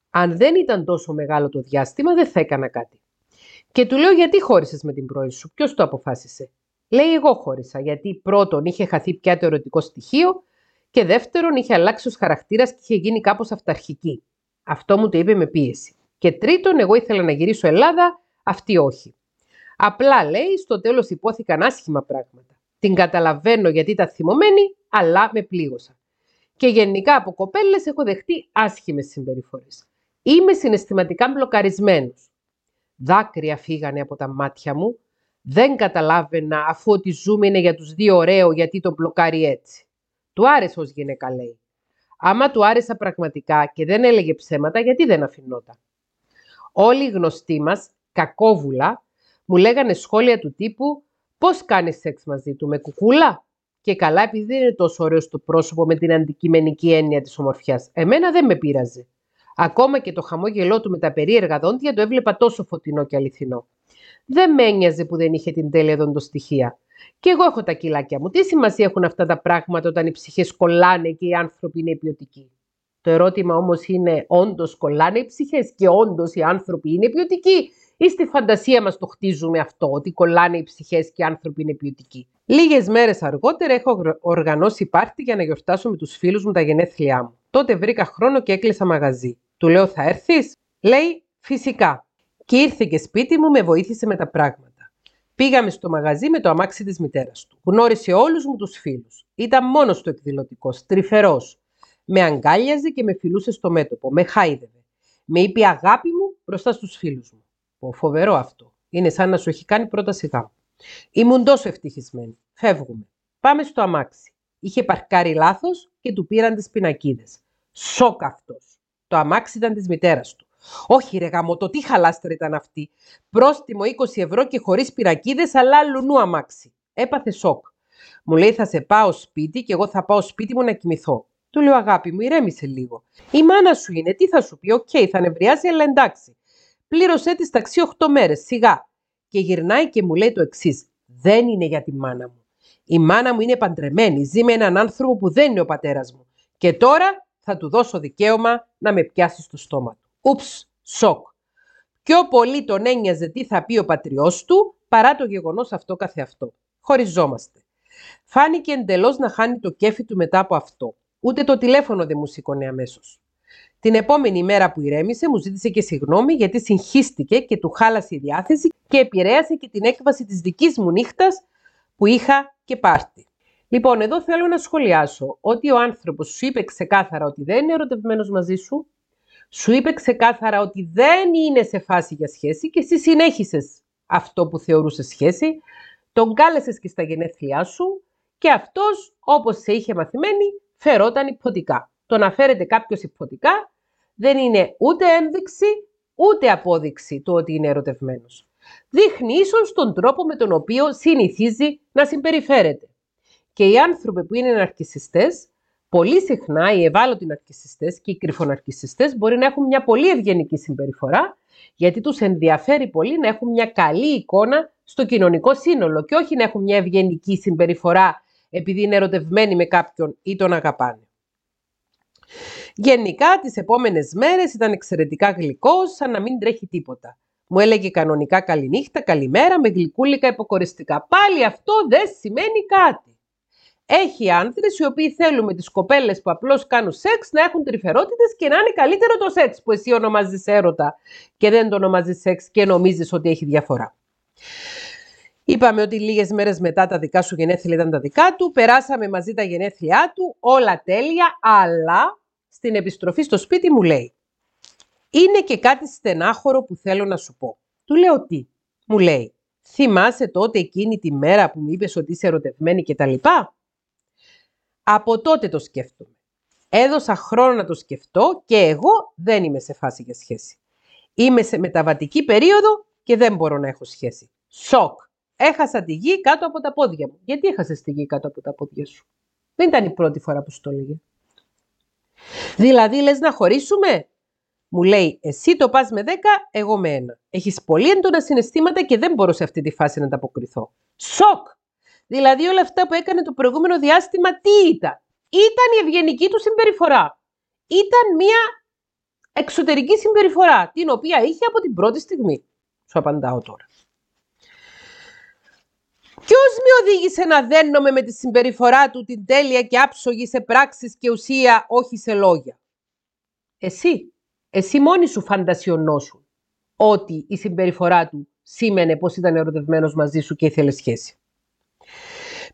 Αν δεν ήταν τόσο μεγάλο το διάστημα, δεν θα έκανα κάτι. Και του λέω γιατί χώρισες με την πρώην σου, ποιος το αποφάσισε; Λέει εγώ χώρισα, γιατί πρώτον είχε χαθεί πια το ερωτικό στοιχείο και δεύτερον είχε αλλάξει ως χαρακτήρας και είχε γίνει κάπως αυταρχική. Αυτό μου το είπε με πίεση. Και τρίτον, εγώ ήθελα να γυρίσω Ελλάδα, αυτή όχι. Απλά λέει, στο τέλος υπόθηκαν άσχημα πράγματα. Την καταλαβαίνω γιατί ήταν θυμωμένη, αλλά με πλήγωσα. Και γενικά από κοπέλες έχω δεχτεί άσχημες συμπεριφορές. Είμαι συναισθηματικά μπλοκαρισμένος. Δάκρυα φύγανε από τα μάτια μου. Δεν καταλάβαινα αφού ότι ζούμε είναι για τους δύο ωραίο γιατί τον μπλοκάρει έτσι. Του άρεσε ως γυναίκα λέει. Άμα του άρεσα πραγματικά και δεν έλεγε ψέματα γιατί δεν αφινόταν; Όλοι οι γνωστοί μας, κακόβουλα, μου λέγανε σχόλια του τύπου «Πώς κάνεις σεξ μαζί του, με κουκούλα» και καλά επειδή δεν είναι τόσο ωραίος στο πρόσωπο με την αντικειμενική έννοια της ομορφιάς. Εμένα δεν με πείραζε. Ακόμα και το χαμόγελό του με τα περίεργα δόντια το έβλεπα τόσο φωτεινό και αληθινό. Δεν με ένοιαζε που δεν είχε την τέλεια δοντοστοιχεία. Και εγώ έχω τα κιλάκια μου. Τι σημασία έχουν αυτά τα πράγματα όταν οι ψυχές κολλάνε και οι άνθρωποι είναι ποιοτικοί; Το ερώτημα όμως είναι, όντως κολλάνε οι ψυχές και όντως οι άνθρωποι είναι ποιοτικοί, ή στη φαντασία μας το χτίζουμε αυτό, ότι κολλάνε οι ψυχές και οι άνθρωποι είναι ποιοτικοί; Λίγες μέρες αργότερα έχω οργανώσει πάρτι για να γιορτάσω με τους φίλους μου τα γενέθλιά μου. Τότε βρήκα χρόνο και έκλεισα μαγαζί. Του λέω, Θα έρθεις; Λέει, Φυσικά. Και ήρθε και σπίτι μου, με βοήθησε με τα πράγματα. Πήγαμε στο μαγαζί με το αμάξι της μητέρας του. Γνώρισε όλους μου τους φίλους. Ήταν μόνος του εκδηλωτικός, τρυφερός. Με αγκάλιαζε και με φιλούσε στο μέτωπο. Με χάιδευε. Με είπε αγάπη μου μπροστά στους φίλους μου. Πω, φοβερό αυτό. Είναι σαν να σου έχει κάνει πρώτα σιγά. Ήμουν τόσο ευτυχισμένη. Φεύγουμε. Πάμε στο αμάξι. Είχε παρκάρει λάθος και του πήραν τις πινακίδες. Σοκ αυτός. Το αμάξι ήταν της μητέρας του. Όχι, ρε γαμώτο, τι χαλάστρα ήταν αυτή. Πρόστιμο 20 ευρώ και χωρίς πινακίδες, αλλά αλλουνού αμάξι. Έπαθε σοκ. Μου λέει θα σε πάω σπίτι και εγώ θα πάω σπίτι μου να κοιμηθώ. Του λέω αγάπη μου, ηρέμησε λίγο. Η μάνα σου είναι, τι θα σου πει, ok, okay, θα νευριάσει, αλλά εντάξει. Πλήρωσέ τη ταξί 8 μέρες, σιγά. Και γυρνάει και μου λέει το εξής: Δεν είναι για τη μάνα μου. Η μάνα μου είναι παντρεμένη, ζει με έναν άνθρωπο που δεν είναι ο πατέρας μου. Και τώρα θα του δώσω δικαίωμα να με πιάσει στο στόμα του. Ούψ, σοκ. Πιο πολύ τον ένοιαζε τι θα πει ο πατριός του, παρά το γεγονός αυτό καθεαυτό. Χωριζόμαστε. Φάνηκε εντελώς να χάνει το κέφι του μετά από αυτό. Ούτε το τηλέφωνο δεν μου σήκωνε αμέσως. Την επόμενη μέρα που ηρέμησε, μου ζήτησε και συγγνώμη γιατί συγχύστηκε και του χάλασε η διάθεση και επηρέασε και την έκβαση της δικής μου νύχτας που είχα και πάρτι. Λοιπόν, εδώ θέλω να σχολιάσω ότι ο άνθρωπος σου είπε ξεκάθαρα ότι δεν είναι ερωτευμένος μαζί σου, σου είπε ξεκάθαρα ότι δεν είναι σε φάση για σχέση και εσύ συνέχισες αυτό που θεωρούσες σχέση, τον κάλεσες και στα γενέθλιά σου και αυτός, όπως σε είχε μαθημένη, φερόταν υποτικά. Το να φέρεται κάποιος υποτικά δεν είναι ούτε ένδειξη, ούτε απόδειξη του ότι είναι ερωτευμένος. Δείχνει ίσως τον τρόπο με τον οποίο συνηθίζει να συμπεριφέρεται. Και οι άνθρωποι που είναι ναρκισιστές, πολύ συχνά οι ευάλωτοι ναρκισιστές και οι κρυφοναρκισιστές μπορεί να έχουν μια πολύ ευγενική συμπεριφορά, γιατί τους ενδιαφέρει πολύ να έχουν μια καλή εικόνα στο κοινωνικό σύνολο και όχι να έχουν μια ευγενική συμπεριφορά επειδή είναι ερωτευμένοι με κάποιον ή τον αγαπάνε. Γενικά τις επόμενες μέρες ήταν εξαιρετικά γλυκός, σαν να μην τρέχει τίποτα. Μου έλεγε κανονικά καληνύχτα, καλημέρα, με γλυκούλικα υποκοριστικά. Πάλι αυτό δεν σημαίνει κάτι. Έχει άντρε οι οποίοι θέλουν με τις κοπέλες που απλώς κάνουν σεξ να έχουν τρυφερότητες και να είναι καλύτερο το σεξ που εσύ ονομάζεις έρωτα και δεν το ονομάζεις σεξ και νομίζεις ότι έχει διαφορά. Είπαμε ότι λίγες μέρες μετά τα δικά σου γενέθλια ήταν τα δικά του. Περάσαμε μαζί τα γενέθλιά του, όλα τέλεια, αλλά στην επιστροφή στο σπίτι μου λέει «Είναι και κάτι στενάχωρο που θέλω να σου πω». Του λέω «Τι» Μου λέει «Θυμάσαι τότε εκείνη τη μέρα που μου είπες ότι είσαι ερωτευμένη και τα λοιπά» Από τότε το σκέφτομαι. Έδωσα χρόνο να το σκεφτώ και εγώ δεν είμαι σε φάση για σχέση. Είμαι σε μεταβατική περίοδο και δεν μπορώ να έχω σχέση. Σοκ. Έχασα τη γη κάτω από τα πόδια μου. Γιατί έχασες τη γη κάτω από τα πόδια σου; Δεν ήταν η πρώτη φορά που σου το έλεγε. Δηλαδή λες να χωρίσουμε; Μου λέει εσύ το πας με 10, εγώ με ένα. Έχεις πολύ έντονα συναισθήματα και δεν μπορώ σε αυτή τη φάση να ανταποκριθώ. Σοκ! Δηλαδή όλα αυτά που έκανε το προηγούμενο διάστημα τι ήταν; Ήταν η ευγενική του συμπεριφορά. Ήταν μια εξωτερική συμπεριφορά, την οποία είχε από την πρώτη στιγμή. Σου απαντάω τώρα. Ποιος με οδήγησε να δένομαι με τη συμπεριφορά του την τέλεια και άψογη σε πράξεις και ουσία, όχι σε λόγια. Εσύ. Εσύ μόνη σου φαντασιωνόσου ότι η συμπεριφορά του σήμαινε πως ήταν ερωτευμένος μαζί σου και ήθελε σχέση.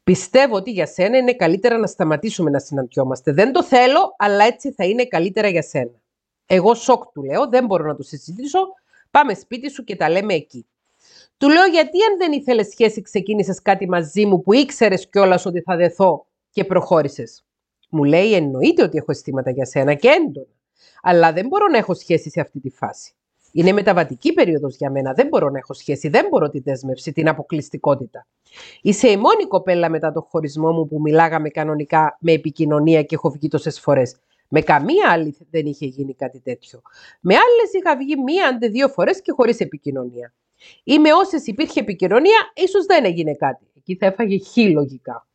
Πιστεύω ότι για σένα είναι καλύτερα να σταματήσουμε να συναντιόμαστε. Δεν το θέλω, αλλά έτσι θα είναι καλύτερα για σένα. Εγώ σοκ του λέω, δεν μπορώ να το συζητήσω. Πάμε σπίτι σου και τα λέμε εκεί. Του λέω γιατί αν δεν ήθελες σχέση ξεκίνησες κάτι μαζί μου που ήξερες κιόλας ότι θα δεθώ και προχώρησες. Μου λέει εννοείται ότι έχω αισθήματα για σένα και έντονα. Αλλά δεν μπορώ να έχω σχέση σε αυτή τη φάση. Είναι μεταβατική περίοδος για μένα. Δεν μπορώ να έχω σχέση. Δεν μπορώ τη δέσμευση, την αποκλειστικότητα. Είσαι η μόνη κοπέλα μετά το χωρισμό μου που μιλάγαμε κανονικά με επικοινωνία και έχω βγει τόσες φορές. Με καμία άλλη δεν είχε γίνει κάτι τέτοιο. Με άλλες είχα βγει μία αντί δύο φορές και χωρίς επικοινωνία. Ή με όσες υπήρχε επικοινωνία, ίσως δεν έγινε κάτι. Εκεί θα έφαγε χ λογικά.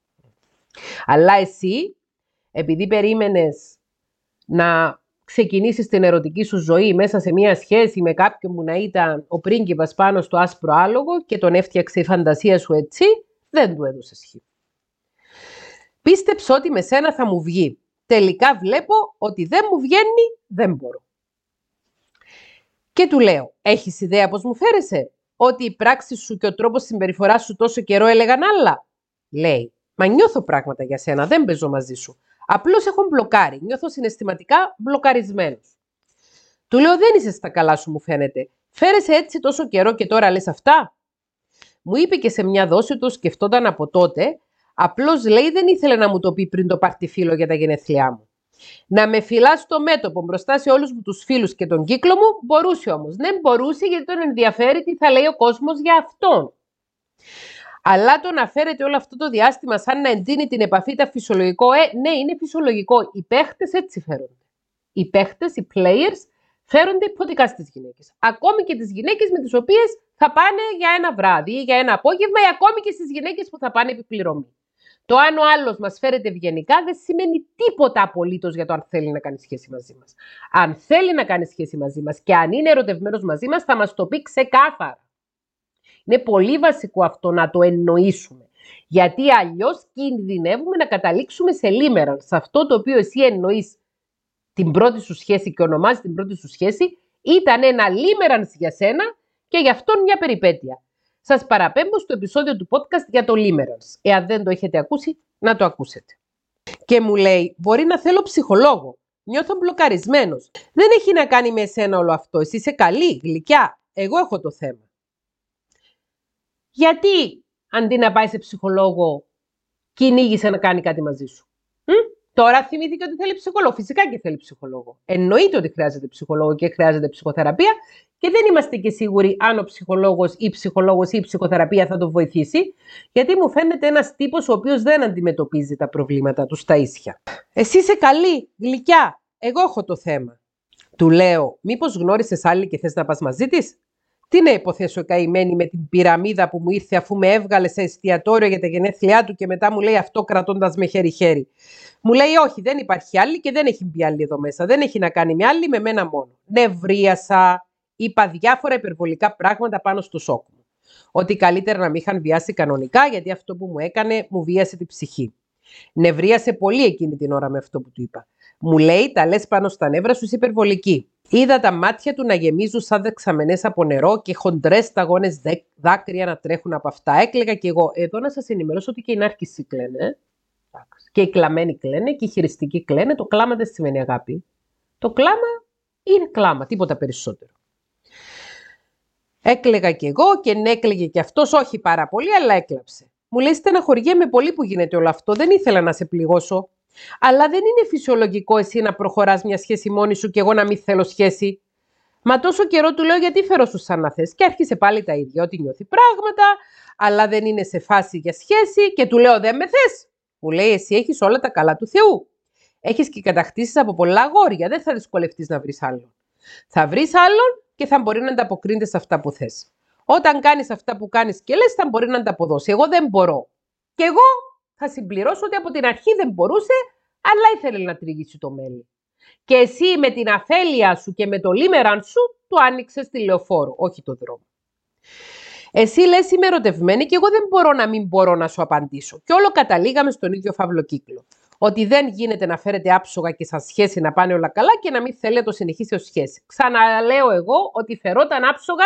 Αλλά εσύ, επειδή περίμενες να ξεκινήσεις την ερωτική σου ζωή μέσα σε μια σχέση με κάποιον που να ήταν ο πρίγκιπας πάνω στο άσπρο άλογο και τον έφτιαξε η φαντασία σου έτσι, δεν του έδωσε χ. Πίστεψε ότι με σένα θα μου βγει. Τελικά βλέπω ότι δεν μου βγαίνει, δεν μπορώ. Και του λέω, έχεις ιδέα πώς μου φέρεσαι, ότι η πράξη σου και ο τρόπος συμπεριφοράς σου τόσο καιρό έλεγαν άλλα. Λέει, μα νιώθω πράγματα για σένα, δεν παίζω μαζί σου. Απλώς έχω μπλοκάρει. Νιώθω συναισθηματικά μπλοκαρισμένος. Του λέω δεν είσαι στα καλά σου μου φαίνεται. Φέρεσαι έτσι τόσο καιρό και τώρα λες αυτά. Μου είπε και σε μια δόση το σκεφτόταν από τότε. Απλώς λέει δεν ήθελε να μου το πει πριν το πάρτι φίλο για τα γενέθλιά μου. Να με φυλάς στο μέτωπο μπροστά σε όλους μου τους φίλους και τον κύκλο μου, μπορούσε όμως. Δεν μπορούσε γιατί τον ενδιαφέρει τι θα λέει ο κόσμος για αυτόν. Αλλά το να φέρετε όλο αυτό το διάστημα σαν να εντείνει την επαφή τα φυσιολογικό, ε, ναι, είναι φυσιολογικό. Οι παίχτες έτσι φέρονται. Οι παίχτες, οι players, φέρονται υποτικά στις γυναίκες. Ακόμη και τις γυναίκες με τις οποίες θα πάνε για ένα βράδυ ή για ένα απόγευμα ή ακόμη και στις γυναίκες που θα πάνε επιπληρωμή. Το αν ο άλλος μας φέρεται ευγενικά δεν σημαίνει τίποτα απολύτως για το αν θέλει να κάνει σχέση μαζί μας. Αν θέλει να κάνει σχέση μαζί μας και αν είναι ερωτευμένος μαζί μας, θα μας το πει ξεκάθαρα. Είναι πολύ βασικό αυτό να το εννοήσουμε. Γιατί αλλιώς κινδυνεύουμε να καταλήξουμε σε λίμεραν. Σε αυτό το οποίο εσύ εννοείς την πρώτη σου σχέση και ονομάζεις την πρώτη σου σχέση, ήταν ένα λίμεραν για σένα και γι' αυτό μια περιπέτεια. Σας παραπέμπω στο επεισόδιο του podcast για το Limerence. Εάν δεν το έχετε ακούσει, να το ακούσετε. Και μου λέει, μπορεί να θέλω ψυχολόγο. Νιώθω μπλοκαρισμένος. Δεν έχει να κάνει με εσένα όλο αυτό. Εσύ είσαι καλή, γλυκιά. Εγώ έχω το θέμα. Γιατί αντί να πάει σε ψυχολόγο, κυνήγησε να κάνει κάτι μαζί σου. Τώρα θυμήθηκε ότι θέλει ψυχολόγο. Φυσικά και θέλει ψυχολόγο. Εννοείται ότι χρειάζεται ψυχολόγο και χρειάζεται ψυχοθεραπεία και δεν είμαστε και σίγουροι αν ο ψυχολόγος ή ψυχολόγος ή η ψυχοθεραπεία θα τον βοηθήσει, γιατί μου φαίνεται ένας τύπος ο οποίος δεν αντιμετωπίζει τα προβλήματα του στα ίσια. Εσύ είσαι καλή, γλυκιά. Εγώ έχω το θέμα. Του λέω, μήπως γνώρισες άλλη και θες να πας μαζί της; Τι να υποθέσω καημένη με την πυραμίδα που μου ήρθε αφού με έβγαλε σε εστιατόριο για τα γενέθλιά του και μετά μου λέει αυτό κρατώντας με χέρι-χέρι. Μου λέει όχι, δεν υπάρχει άλλη και δεν έχει μπει άλλη εδώ μέσα. Δεν έχει να κάνει με άλλη, με μένα μόνο. Νευρίασα, είπα διάφορα υπερβολικά πράγματα πάνω στο σοκ μου. Ότι καλύτερα να μην είχαν βιάσει κανονικά, γιατί αυτό που μου έκανε μου βίασε την ψυχή. Νευρίασε πολύ εκείνη την ώρα με αυτό που του είπα. Μου λέει, τα λες πάνω στα νεύρα σου υπερβολική. Είδα τα μάτια του να γεμίζουν σαν δεξαμενές από νερό και χοντρές σταγόνες δάκρυα να τρέχουν από αυτά. Έκλαιγα και εγώ. Εδώ να σας ενημερώσω ότι και οι νάρκισοι κλαίνε. Και οι κλαμμένοι κλαίνε και οι χειριστικοί κλαίνε. Το κλάμα δεν σημαίνει αγάπη. Το κλάμα είναι κλάμα, τίποτα περισσότερο. Έκλαιγα κι εγώ και έκλαιγε κι αυτός, όχι πάρα πολύ, αλλά έκλαψε. Μου λέει στεναχωριέμαι πολύ που γίνεται όλο αυτό. Δεν ήθελα να σε πληγώσω. Αλλά δεν είναι φυσιολογικό εσύ να προχωράς μια σχέση μόνη σου και εγώ να μην θέλω σχέση. Μα τόσο καιρό του λέω γιατί φέρω σου σαν να θες. Και άρχισε πάλι τα ίδια, ότι νιώθει πράγματα, αλλά δεν είναι σε φάση για σχέση και του λέω δεν με θες. Μου λέει εσύ έχεις όλα τα καλά του Θεού. Έχεις και κατακτήσεις από πολλά αγόρια, δεν θα δυσκολευτείς να βρεις άλλον. Θα βρεις άλλον και θα μπορεί να ανταποκρίνεται σε αυτά που θες. Όταν κάνεις αυτά που κάνεις και λες θα μπορεί να ανταποδώσει. Εγώ δεν μπορώ. Και εγώ θα συμπληρώσω ότι από την αρχή δεν μπορούσε, αλλά ήθελε να τριγύσει το μέλι. Και εσύ με την αφέλεια σου και με το λίμεραν σου, του άνοιξες τη λεωφόρο, όχι το δρόμο. Εσύ λες είμαι ερωτευμένη και εγώ δεν μπορώ να μην μπορώ να σου απαντήσω. Και όλο καταλήγαμε στον ίδιο φαύλο κύκλο. Ότι δεν γίνεται να φέρετε άψογα και σαν σχέση να πάνε όλα καλά και να μην θέλει να το συνεχίσει ω σχέση. Ξαναλέω εγώ ότι φερόταν άψογα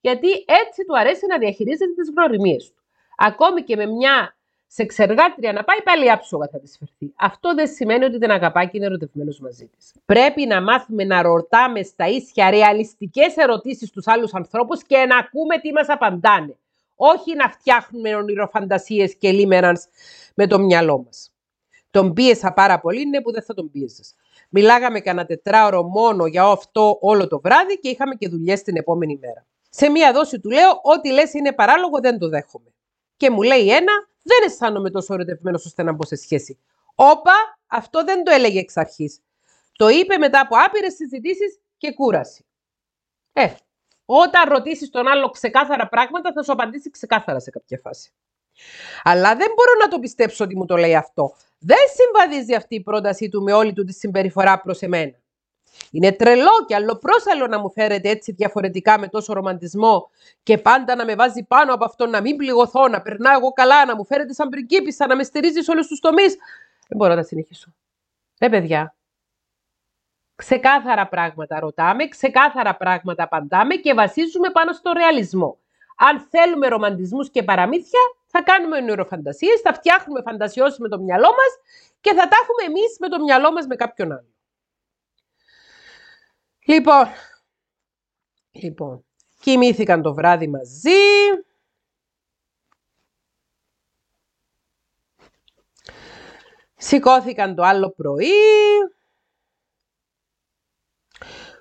γιατί έτσι του αρέσει να διαχειρίζεται τις γνωριμίες του. Ακόμη και με μια σε ξεργάτρια να πάει, πάλι άψογα θα της φερθεί. Αυτό δεν σημαίνει ότι δεν αγαπάει και είναι ερωτευμένος μαζί της. Πρέπει να μάθουμε να ρωτάμε στα ίσια ρεαλιστικές ερωτήσεις στου άλλους ανθρώπους και να ακούμε τι μας απαντάνε. Όχι να φτιάχνουμε ονειροφαντασίες και λίμερανς με το μυαλό μας. Τον πίεσα πάρα πολύ, είναι που δεν θα τον πίεζες. Μιλάγαμε κανένα τετράωρο μόνο για αυτό όλο το βράδυ και είχαμε και δουλειές την επόμενη μέρα. Σε μία δόση του λέω: Ό,τι λες είναι παράλογο, δεν το δέχομαι. Και μου λέει ένα, δεν αισθάνομαι τόσο ερωτευμένος ώστε να μπω σε σχέση. Όπα, αυτό δεν το έλεγε εξ αρχής. Το είπε μετά από άπειρες συζητήσεις και κούραση. Ε, όταν ρωτήσεις τον άλλο ξεκάθαρα πράγματα, θα σου απαντήσει ξεκάθαρα σε κάποια φάση. Αλλά δεν μπορώ να το πιστέψω ότι μου το λέει αυτό. Δεν συμβαδίζει αυτή η πρότασή του με όλη του τη συμπεριφορά προς εμένα. Είναι τρελό και αλλοπρόσαλο να μου φέρετε έτσι διαφορετικά με τόσο ρομαντισμό και πάντα να με βάζει πάνω από αυτό, να μην πληγωθώ, να περνάω εγώ καλά, να μου φέρετε σαν πριγκίπισσα, να με στηρίζεις σε όλους τους τομείς. Δεν μπορώ να συνεχίσω. Ε, παιδιά. Ξεκάθαρα πράγματα ρωτάμε, ξεκάθαρα πράγματα απαντάμε και βασίζουμε πάνω στο ρεαλισμό. Αν θέλουμε ρομαντισμούς και παραμύθια, θα κάνουμε ονειροφαντασίε, θα φτιάχνουμε φαντασιώσεις με το μυαλό μας και θα τα έχουμε εμείς με το μυαλό μας με κάποιον άλλο. Λοιπόν, λοιπόν, κοιμήθηκαν το βράδυ μαζί. Σηκώθηκαν το άλλο πρωί.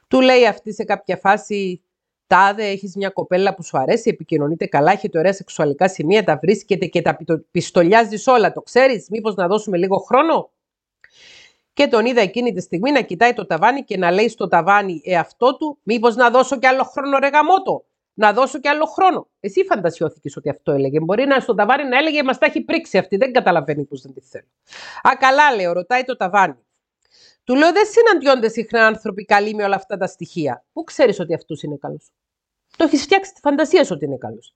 Του λέει αυτή σε κάποια φάση, τάδε, έχεις μια κοπέλα που σου αρέσει, επικοινωνείτε καλά, έχετε ωραία σεξουαλικά σημεία, τα βρίσκετε και τα πιστολιάζεις όλα. Το ξέρεις, μήπως να δώσουμε λίγο χρόνο; Και τον είδα εκείνη τη στιγμή να κοιτάει το ταβάνι και να λέει στο ταβάνι εαυτό του, Μήπως να δώσω κι άλλο χρόνο, ρε γαμότο. Να δώσω κι άλλο χρόνο. Εσύ φαντασιώθηκες ότι αυτό έλεγε. Μπορεί να στο ταβάνι να έλεγε Μα τα έχει πρίξει αυτή. Δεν καταλαβαίνει πώς δεν τη θέλω. Α, καλά, λέω, ρωτάει το ταβάνι. Του λέω: Δεν συναντιόνται συχνά άνθρωποι καλοί με όλα αυτά τα στοιχεία. Πού ξέρεις ότι αυτός είναι καλός; Το έχεις φτιάξει τη φαντασία σου ότι είναι καλός.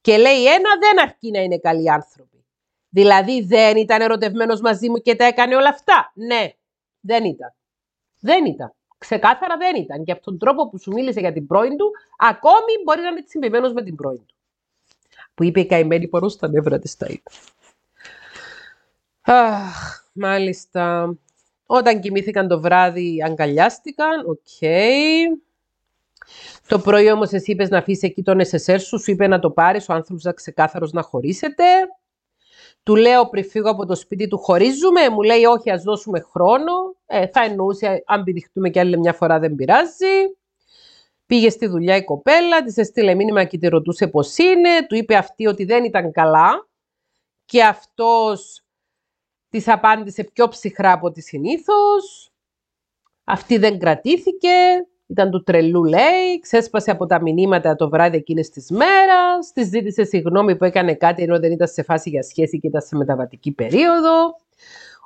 Και λέει: Ένα δεν αρκεί να είναι καλοί άνθρωποι. Δηλαδή δεν ήταν ερωτευμένος μαζί μου και τα έκανε όλα αυτά. Ναι, δεν ήταν. Δεν ήταν. Ξεκάθαρα δεν ήταν. Και από τον τρόπο που σου μίλησε για την πρώην του, ακόμη μπορεί να είναι συμπημένο με την πρώην του. Που είπε η καημένη πάνω στα νεύρα της τα είπε. Αχ, μάλιστα. Όταν κοιμήθηκαν το βράδυ αγκαλιάστηκαν, ok. Okay. Το πρωί όμως εσύ είπες να αφήσεις εκεί το νεσεσέρ σου, σου είπε να το πάρεις, ο άνθρωπος ήταν ξεκάθαρος να χωρίσετε. Του λέω πριν φύγω από το σπίτι του χωρίζουμε, μου λέει όχι ας δώσουμε χρόνο, ε, θα εννοούσε αν πηδηχτούμε κι άλλη μια φορά δεν πειράζει. Πήγε στη δουλειά η κοπέλα, της έστειλε μήνυμα και τη ρωτούσε πώς είναι, του είπε αυτή ότι δεν ήταν καλά και αυτός της απάντησε πιο ψυχρά από τη συνήθως. Αυτή δεν κρατήθηκε, ήταν του τρελού λέει, ξέσπασε από τα μηνύματα το βράδυ εκείνης της μέρας, της ζήτησε συγγνώμη που έκανε κάτι ενώ δεν ήταν σε φάση για σχέση και ήταν σε μεταβατική περίοδο,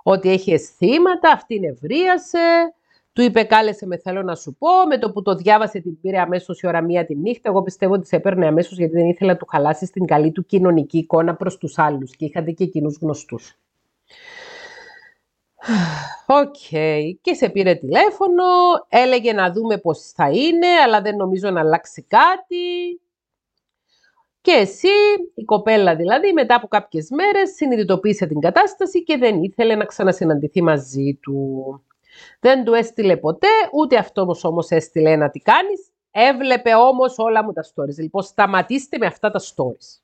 ότι έχει αισθήματα, αυτή νευρίασε, του είπε κάλεσε με θέλω να σου πω, με το που το διάβασε την πήρε αμέσως η ώρα μία τη νύχτα, εγώ πιστεύω ότι σε έπαιρνε αμέσως γιατί δεν ήθελα να του χαλάσει την καλή του κοινωνική εικόνα προς τους άλλους. Και είχατε και κοινού γνωστούς. ΟΚ. Και σε πήρε τηλέφωνο, έλεγε να δούμε πώς θα είναι, αλλά δεν νομίζω να αλλάξει κάτι. Και εσύ, η κοπέλα δηλαδή, μετά από κάποιες μέρες συνειδητοποίησε την κατάσταση και δεν ήθελε να ξανασυναντηθεί μαζί του. Δεν του έστειλε ποτέ, ούτε αυτός όμως έστειλε να τι κάνεις. Έβλεπε όμως όλα μου τα stories. Λοιπόν, σταματήστε με αυτά τα stories.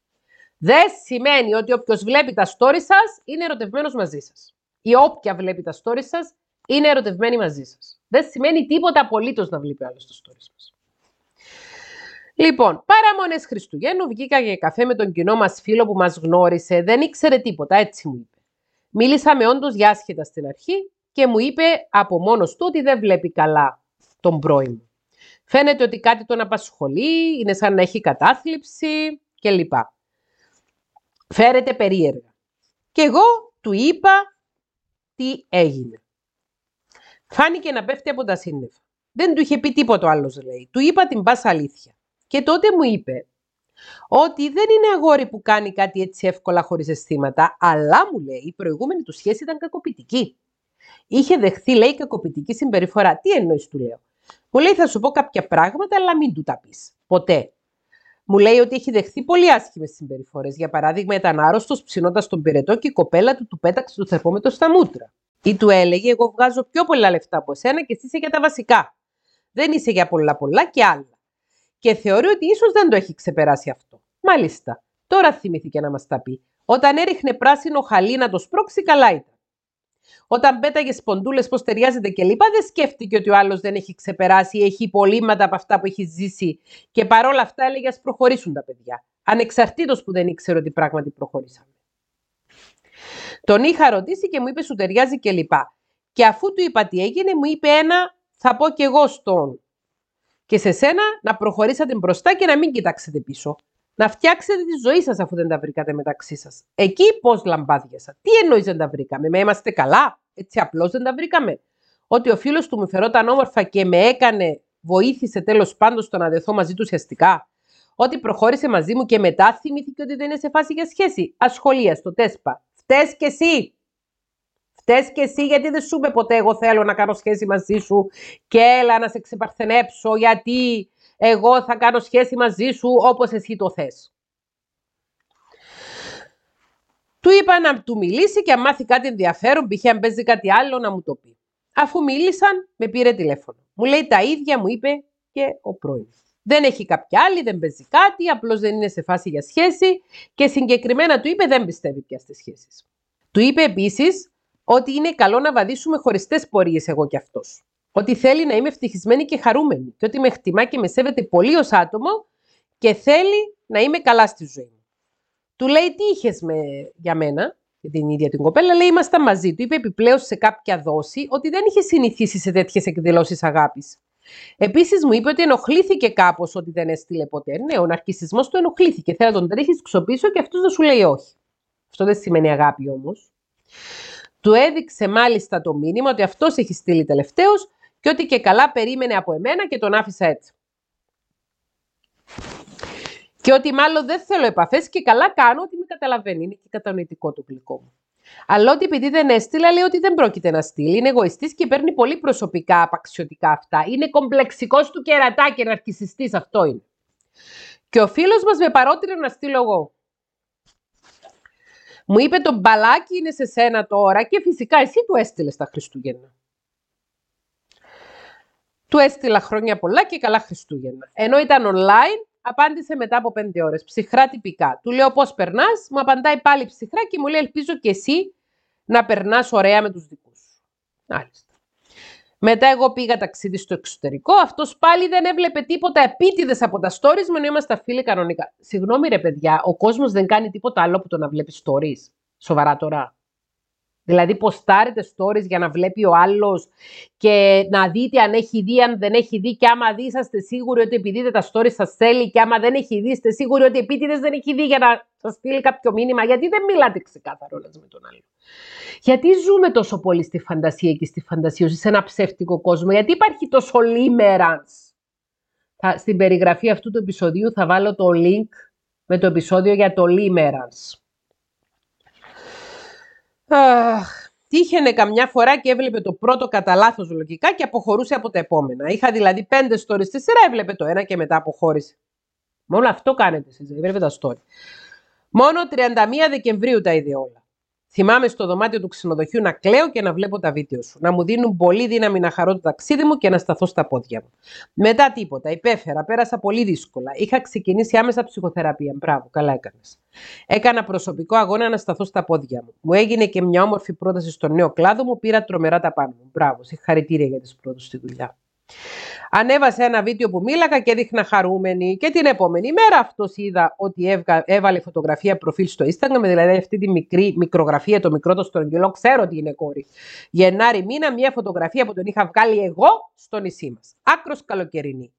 Δεν σημαίνει ότι όποιος βλέπει τα stories σας είναι ερωτευμένος μαζί σας ή όποια βλέπει τα stories σας είναι ερωτευμένη μαζί σας. Δεν σημαίνει τίποτα απολύτως να βλέπει άλλος τα stories μας. Λοιπόν, παραμονές Χριστουγέννου βγήκα για καφέ με τον κοινό μας φίλο που μας γνώρισε. Δεν ήξερε τίποτα, έτσι μου είπε. Μίλησαμε όντως για άσχετα στην αρχή και μου είπε από μόνος του ότι δεν βλέπει καλά τον πρώην μου. Φαίνεται ότι κάτι τον απασχολεί, είναι σαν να έχει κατάθλιψη κλπ. Φέρεται περίεργα. Και εγώ του είπα τι έγινε. Φάνηκε να πέφτει από τα σύννεφα. Δεν του είχε πει τίποτα άλλος, λέει. Του είπα την πάσα αλήθεια. Και τότε μου είπε ότι δεν είναι αγόρι που κάνει κάτι έτσι εύκολα χωρίς αισθήματα, αλλά μου λέει η προηγούμενη του σχέση ήταν κακοποιητική. Είχε δεχθεί, λέει, κακοποιητική συμπεριφορά. Τι εννοείς, του λέω. Μου λέει, θα σου πω κάποια πράγματα, αλλά μην του τα πεις. Ποτέ. Μου λέει ότι έχει δεχθεί πολύ άσχημες συμπεριφορές. Για παράδειγμα, ήταν άρρωστος ψινώντα τον πυρετό και η κοπέλα του του πέταξε το θερμόμετρο στα μούτρα. Ή του έλεγε: Εγώ βγάζω πιο πολλά λεφτά από εσένα και εσύ είσαι για τα βασικά. Δεν είσαι για πολλά πολλά και άλλα. Και θεωρεί ότι ίσως δεν το έχει ξεπεράσει αυτό. Μάλιστα, τώρα θυμήθηκε να μας τα πει. Όταν έριχνε πράσινο χαλί να το σπρώξει, καλά ήταν. Όταν πέταγες σποντούλε, πώς ταιριάζεται και λοιπά, δεν σκέφτηκε ότι ο άλλος δεν έχει ξεπεράσει ή έχει υπολείμματα από αυτά που έχει ζήσει. Και παρόλα αυτά έλεγε ας προχωρήσουν τα παιδιά. Ανεξαρτήτως που δεν ήξερε ότι πράγματι προχωρήσαμε. Τον είχα ρωτήσει και μου είπε σου ταιριάζει και λοιπά. Και αφού του είπα τι έγινε, μου είπε ένα, θα πω κι εγώ στον. Και σε σένα να προχωρήσατε μπροστά και να μην κοιτάξετε πίσω να φτιάξετε τη ζωή σας αφού δεν τα βρήκατε μεταξύ σας. Εκεί πώς λαμπάδιασα. Τι εννοείς δεν τα βρήκαμε, με είμαστε καλά; Έτσι απλώς δεν τα βρήκαμε; Ότι ο φίλος του μου φερόταν όμορφα και με έκανε, βοήθησε τέλος πάντων στο να δεθώ μαζί του ουσιαστικά; Ότι προχώρησε μαζί μου και μετά θυμήθηκε ότι δεν είναι σε φάση για σχέση; Ασχολία στο τέσπα. Φταίει κι εσύ. Φταίει κι εσύ γιατί δεν σου είπε ποτέ εγώ θέλω να κάνω σχέση μαζί σου και έλα να σε ξεπαρθενέψω γιατί εγώ θα κάνω σχέση μαζί σου όπως εσύ το θες. Του είπα να του μιλήσει και αν μάθει κάτι ενδιαφέρον, π.χ. αν παίζει κάτι άλλο, να μου το πει. Αφού μίλησαν, με πήρε τηλέφωνο. Μου λέει τα ίδια, μου είπε και ο πρώην. Δεν έχει κάποια άλλη, δεν παίζει κάτι, απλώς δεν είναι σε φάση για σχέση και συγκεκριμένα του είπε δεν πιστεύει πια στις σχέσεις. Του είπε επίσης ότι είναι καλό να βαδίσουμε χωριστές πορείες εγώ και αυτός. Ότι θέλει να είμαι ευτυχισμένη και χαρούμενη και ότι με χτιμά και με σέβεται πολύ ως άτομο και θέλει να είμαι καλά στη ζωή μου. Του λέει τι είχες για μένα, για την ίδια την κοπέλα, λέει ήμασταν μαζί. Του είπε επιπλέον σε κάποια δόση ότι δεν είχε συνηθίσει σε τέτοιες εκδηλώσεις αγάπης. Επίσης μου είπε ότι ενοχλήθηκε κάπως ότι δεν έστειλε ποτέ. Ναι, ο ναρκιστισμό του ενοχλήθηκε. Θέλει να τον τρέχεις ξοπίσω και αυτός να σου λέει όχι. Αυτό δεν σημαίνει αγάπη όμως. Του έδειξε μάλιστα το μήνυμα ότι αυτός έχει στείλει τελευταίο και ότι και καλά περίμενε από εμένα και τον άφησα έτσι. Και ότι μάλλον δεν θέλω επαφές και καλά κάνω ότι με καταλαβαίνει. Είναι και κατανοητικό το γλυκό μου. Αλλά ότι επειδή δεν έστειλα, λέει ότι δεν πρόκειται να στείλει. Είναι εγωιστής και παίρνει πολύ προσωπικά απαξιωτικά αυτά. Είναι κομπλεξικός του κερατά και ναρκιστή, αυτό είναι. Και ο φίλος μας με παρότρινε να στείλω εγώ. Μου είπε το μπαλάκι είναι σε σένα τώρα και φυσικά εσύ του έστειλες τα Χριστούγεννα. Του έστειλα χρόνια πολλά και καλά Χριστούγεννα. Ενώ ήταν online, Απάντησε μετά από πέντε ώρες, ψυχρά τυπικά. Του λέω πώς περνάς, μου απαντάει πάλι ψυχρά και μου λέει: Ελπίζω και εσύ να περνάς ωραία με τους δικούς σου. Μάλιστα. Μετά εγώ πήγα ταξίδι στο εξωτερικό. Αυτός πάλι δεν έβλεπε τίποτα επίτηδες από τα stories μου, είμαστε φίλοι κανονικά. Συγγνώμη, ρε παιδιά, ο κόσμος δεν κάνει τίποτα άλλο που το να βλέπεις stories. Σοβαρά τώρα. Δηλαδή, ποστάρετε stories για να βλέπει ο άλλος και να δείτε αν έχει δει, αν δεν έχει δει. Και άμα δει, είσαστε σίγουροι ότι επειδή δείτε τα stories σας θέλει. Και άμα δεν έχει δει, είστε σίγουροι ότι επίτηδες δεν έχει δει για να σας στείλει κάποιο μήνυμα. Γιατί δεν μιλάτε ξεκάθαρο ένα με τον άλλο. Γιατί ζούμε τόσο πολύ στη φαντασία και στη φαντασίωση, σε ένα ψεύτικο κόσμο; Γιατί υπάρχει τόσο limerence. Στην περιγραφή αυτού του επεισοδίου θα βάλω το link με το επεισόδιο για το limerence. Αχ, τύχαινε καμιά φορά και έβλεπε το πρώτο κατά λάθος λογικά και αποχωρούσε από τα επόμενα. Είχα δηλαδή πέντε stories στη σειρά, έβλεπε το ένα και μετά αποχώρησε. Μόνο αυτό κάνετε εσείς, έβλεπε τα story. Μόνο 31 Δεκεμβρίου τα είδε όλα. Θυμάμαι στο δωμάτιο του ξενοδοχείου να κλαίω και να βλέπω τα βίντεο σου. Να μου δίνουν πολύ δύναμη να χαρώ το ταξίδι μου και να σταθώ στα πόδια μου. Μετά τίποτα. Υπέφερα. Πέρασα πολύ δύσκολα. Είχα ξεκινήσει άμεσα ψυχοθεραπεία. Μπράβο, καλά έκανες. Έκανα προσωπικό αγώνα να σταθώ στα πόδια μου. Μου έγινε και μια όμορφη πρόταση στο νέο κλάδο μου. Πήρα τρομερά τα πάνω μου. Μπράβο. Συγχαρητήρια για τις πρώτε στη δουλειά. Ανέβασε ένα βίντεο που μίλαγα και δείχνα χαρούμενη. Και την επόμενη μέρα αυτός είδα ότι έβαλε φωτογραφία προφίλ στο Instagram, δηλαδή αυτή τη μικρή μικρογραφία, το μικρό το στρογγυλό, ξέρω ότι είναι κόρη. Γενάρη μήνα, μια φωτογραφία που τον είχα βγάλει εγώ στο νησί μας. Άκρος καλοκαιρινή.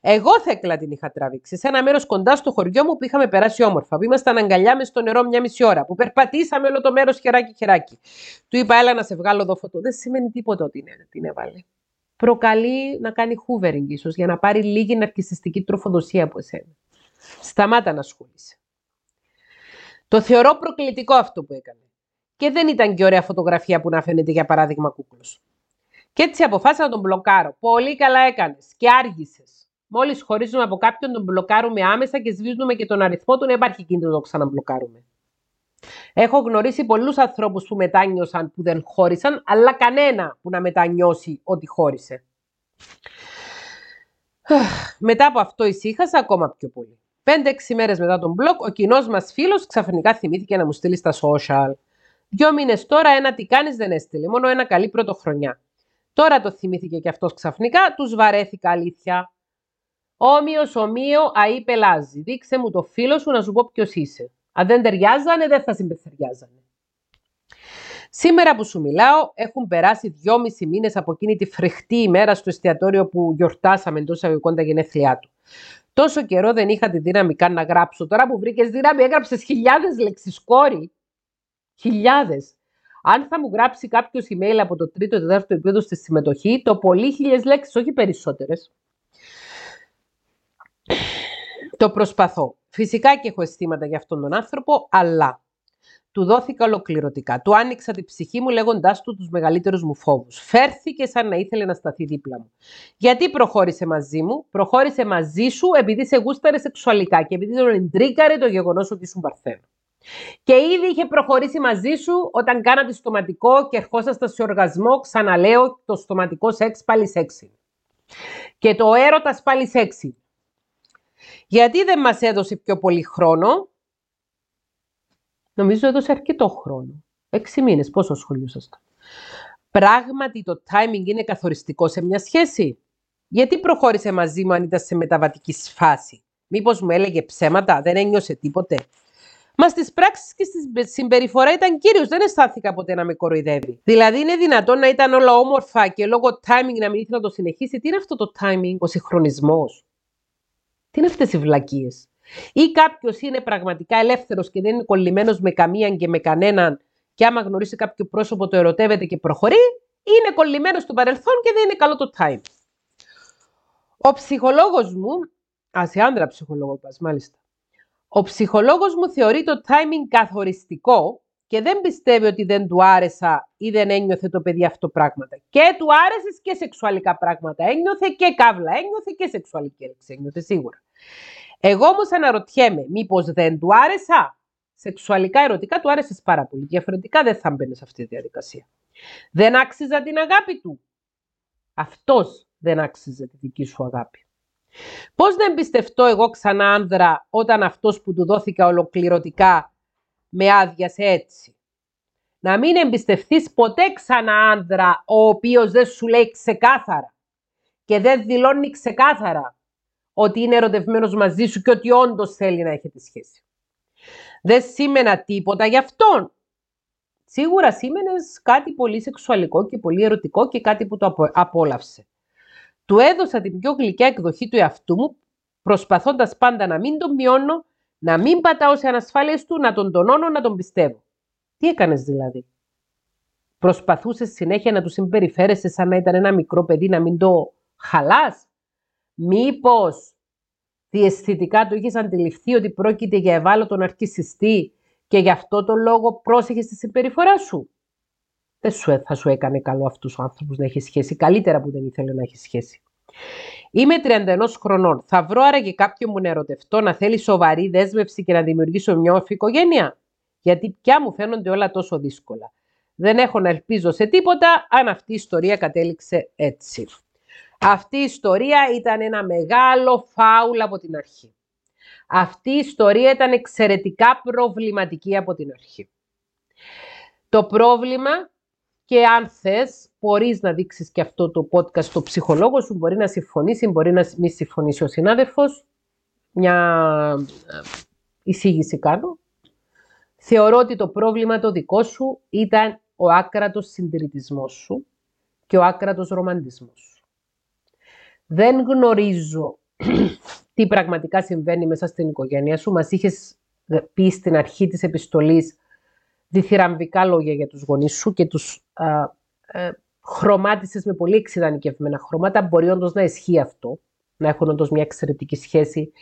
Εγώ θέκλα την είχα τραβήξει σε ένα μέρος κοντά στο χωριό μου που είχαμε περάσει όμορφα. Που ήμασταν αγκαλιά μες στο νερό μια μισή ώρα. Που περπατήσαμε όλο το μέρος χεράκι-χεράκι. Του είπα, έλα να σε βγάλω εδώ φωτό. Δεν σημαίνει τίποτα ότι την έβαλε προκαλεί να κάνει hoovering ίσως για να πάρει λίγη ναρκιστική τροφοδοσία από εσένα. Σταμάτα να ασχολείσαι. Το θεωρώ προκλητικό αυτό που έκανε. Και δεν ήταν και ωραία φωτογραφία που να φαίνεται για παράδειγμα κούκλος. Και έτσι αποφάσισα να τον μπλοκάρω. Πολύ καλά έκανες και άργησες. Μόλις χωρίζουμε από κάποιον τον μπλοκάρουμε άμεσα και σβήνουμε και τον αριθμό του να υπάρχει κίνδυνο να το ξαναμπλοκάρουμε. Έχω γνωρίσει πολλούς ανθρώπους που μετάνιωσαν που δεν χώρισαν, αλλά κανένα που να μετανιώσει ότι χώρισε. Μετά από αυτό ησύχασα ακόμα πιο πολύ. Πέντε-έξι μέρες μετά τον μπλοκ, ο κοινός μας φίλος ξαφνικά θυμήθηκε να μου στείλει στα social. Δυο μήνες τώρα, ένα τι κάνεις δεν έστειλε. Μόνο ένα καλή πρωτοχρονιά. Τώρα το θυμήθηκε και αυτός ξαφνικά, τους βαρέθηκα αλήθεια. Όμοιος, ομοίο, αή πελάζει. Δείξε μου το φίλο σου να σου πω ποιος είσαι. Αν δεν ταιριάζανε, δεν θα συμπεθεριάζανε. Σήμερα που σου μιλάω, έχουν περάσει δυόμισι μήνες από εκείνη τη φρεχτή ημέρα στο εστιατόριο που γιορτάσαμε εντός αγωγικών τα γενέθλιά του. Τόσο καιρό δεν είχα τη δύναμη καν να γράψω. Τώρα που βρήκες δύναμη, έγραψες χιλιάδες λέξεις κόρη. Χιλιάδες. Αν θα μου γράψει κάποιος email από το τρίτο ή τέταρτο επίπεδο στη συμμετοχή, το πολύ χίλιε λέξεις, όχι περισσότερες. Το προσπαθώ. Φυσικά και έχω αισθήματα για αυτόν τον άνθρωπο, αλλά του δόθηκα ολοκληρωτικά. Του άνοιξα την ψυχή μου λέγοντάς του τους μεγαλύτερους μου φόβους. Φέρθηκε σαν να ήθελε να σταθεί δίπλα μου. Γιατί προχώρησε μαζί μου, προχώρησε μαζί σου επειδή σε γούσταρε σεξουαλικά και επειδή τον εντρίκαρε το γεγονός ότι ήσουν παρθένο. Και ήδη είχε προχωρήσει μαζί σου όταν κάνατε στοματικό και ερχόσασταν σε οργασμό. Ξαναλέω, το στοματικό σεξ πάλι σεξι. Και το έρωτας πάλι σεξι. Γιατί δεν μας έδωσε πιο πολύ χρόνο; Νομίζω έδωσε αρκετό χρόνο. Έξι μήνες. Πόσο ασχολιούσασταν. Πράγματι το timing είναι καθοριστικό σε μια σχέση; Γιατί προχώρησε μαζί μου αν ήταν σε μεταβατική φάση. Μήπως μου έλεγε ψέματα, δεν ένιωσε τίποτε; Μα στις πράξεις και στη συμπεριφορά ήταν κύριος. Δεν αισθάνθηκα ποτέ να με κοροϊδεύει. Δηλαδή, είναι δυνατόν να ήταν όλα όμορφα και λόγω timing να μην ήθελα να το συνεχίσει; Τι είναι αυτό το timing, ο συγχρονισμός; Τι είναι αυτές οι βλακίες; Ή κάποιος είναι πραγματικά ελεύθερος και δεν είναι κολλημένος με καμίαν και με κανέναν, και άμα γνωρίσει κάποιο πρόσωπο το ερωτεύεται και προχωρεί, είναι κολλημένος στο παρελθόν και δεν είναι καλό το time. Ο ψυχολόγος μου, α, σε άντρα ψυχολόγο πας, μάλιστα. Ο ψυχολόγος μου θεωρεί το timing καθοριστικό και δεν πιστεύει ότι δεν του άρεσα ή δεν ένιωθε το παιδί αυτό πράγματα. Και του άρεσες και σεξουαλικά πράγματα. Ένιωθε και καύλα, ένιωθε και σεξουαλική έλεξη, ένιωθε σίγουρα. Εγώ όμως αναρωτιέμαι, μήπως δεν του άρεσα; Σεξουαλικά, ερωτικά του άρεσες πάρα πολύ. Διαφορετικά δεν θα μπαίνει σε αυτή τη διαδικασία. Δεν άξιζα την αγάπη του. Αυτός δεν άξιζε τη δική σου αγάπη. Πώς δεν πιστευτώ εγώ ξανά άνδρα όταν αυτός που του δόθηκε ολοκληρωτικά με άδειασε έτσι. Να μην εμπιστευτείς ποτέ ξανά άνδρα ο οποίος δεν σου λέει ξεκάθαρα και δεν δηλώνει ξεκάθαρα ότι είναι ερωτευμένος μαζί σου και ότι όντως θέλει να έχετε σχέση. Δεν σήμαινα τίποτα γι' αυτόν. Σίγουρα σήμαινες κάτι πολύ σεξουαλικό και πολύ ερωτικό και κάτι που το απόλαυσε. Του έδωσα την πιο γλυκιά εκδοχή του εαυτού μου, προσπαθώντας πάντα να μην τον μειώνω, να μην πατάω σε ανασφάλειες του, να τον τονώνω, να τον πιστεύω. Τι έκανες δηλαδή; Προσπαθούσες συνέχεια να του συμπεριφέρεσαι σαν να ήταν ένα μικρό παιδί, να μην το χαλάς; Μήπως διαισθητικά του είχες αντιληφθεί ότι πρόκειται για ευάλωτον αρκισιστή και γι' αυτό το λόγο πρόσεχες τη συμπεριφορά σου; Δεν σου, θα σου έκανε καλό αυτού του άνθρωπου να έχει σχέση. Καλύτερα που δεν ήθελε να έχει σχέση. Είμαι 31 χρονών. Θα βρω άραγε κάποιον μου να ερωτευτώ, να θέλει σοβαρή δέσμευση και να δημιουργήσω μια όρφη οικογένεια; Γιατί πια μου φαίνονται όλα τόσο δύσκολα. Δεν έχω να ελπίζω σε τίποτα αν αυτή η ιστορία κατέληξε έτσι. Αυτή η ιστορία ήταν ένα μεγάλο φάουλ από την αρχή. Αυτή η ιστορία ήταν εξαιρετικά προβληματική από την αρχή. Το πρόβλημα και αν θες, μπορείς να δείξεις και αυτό το podcast στο ψυχολόγο σου. Μπορεί να συμφωνήσει, μπορεί να μη συμφωνήσει ο συνάδελφος. Μια ε, εισήγηση κάνω. Θεωρώ ότι το πρόβλημα το δικό σου ήταν ο άκρατος συντηρητισμός σου και ο άκρατος ρομαντισμός σου. Δεν γνωρίζω τι πραγματικά συμβαίνει μέσα στην οικογένεια σου. Μας είχες πει στην αρχή της επιστολής διθυραμβικά λόγια για τους γονείς σου και τους α, ε, χρωμάτισες με πολύ εξειδανικευμένα χρώματα. Μπορεί όντως να ισχύει αυτό, να έχουν όντως μια εξαιρετική σχέση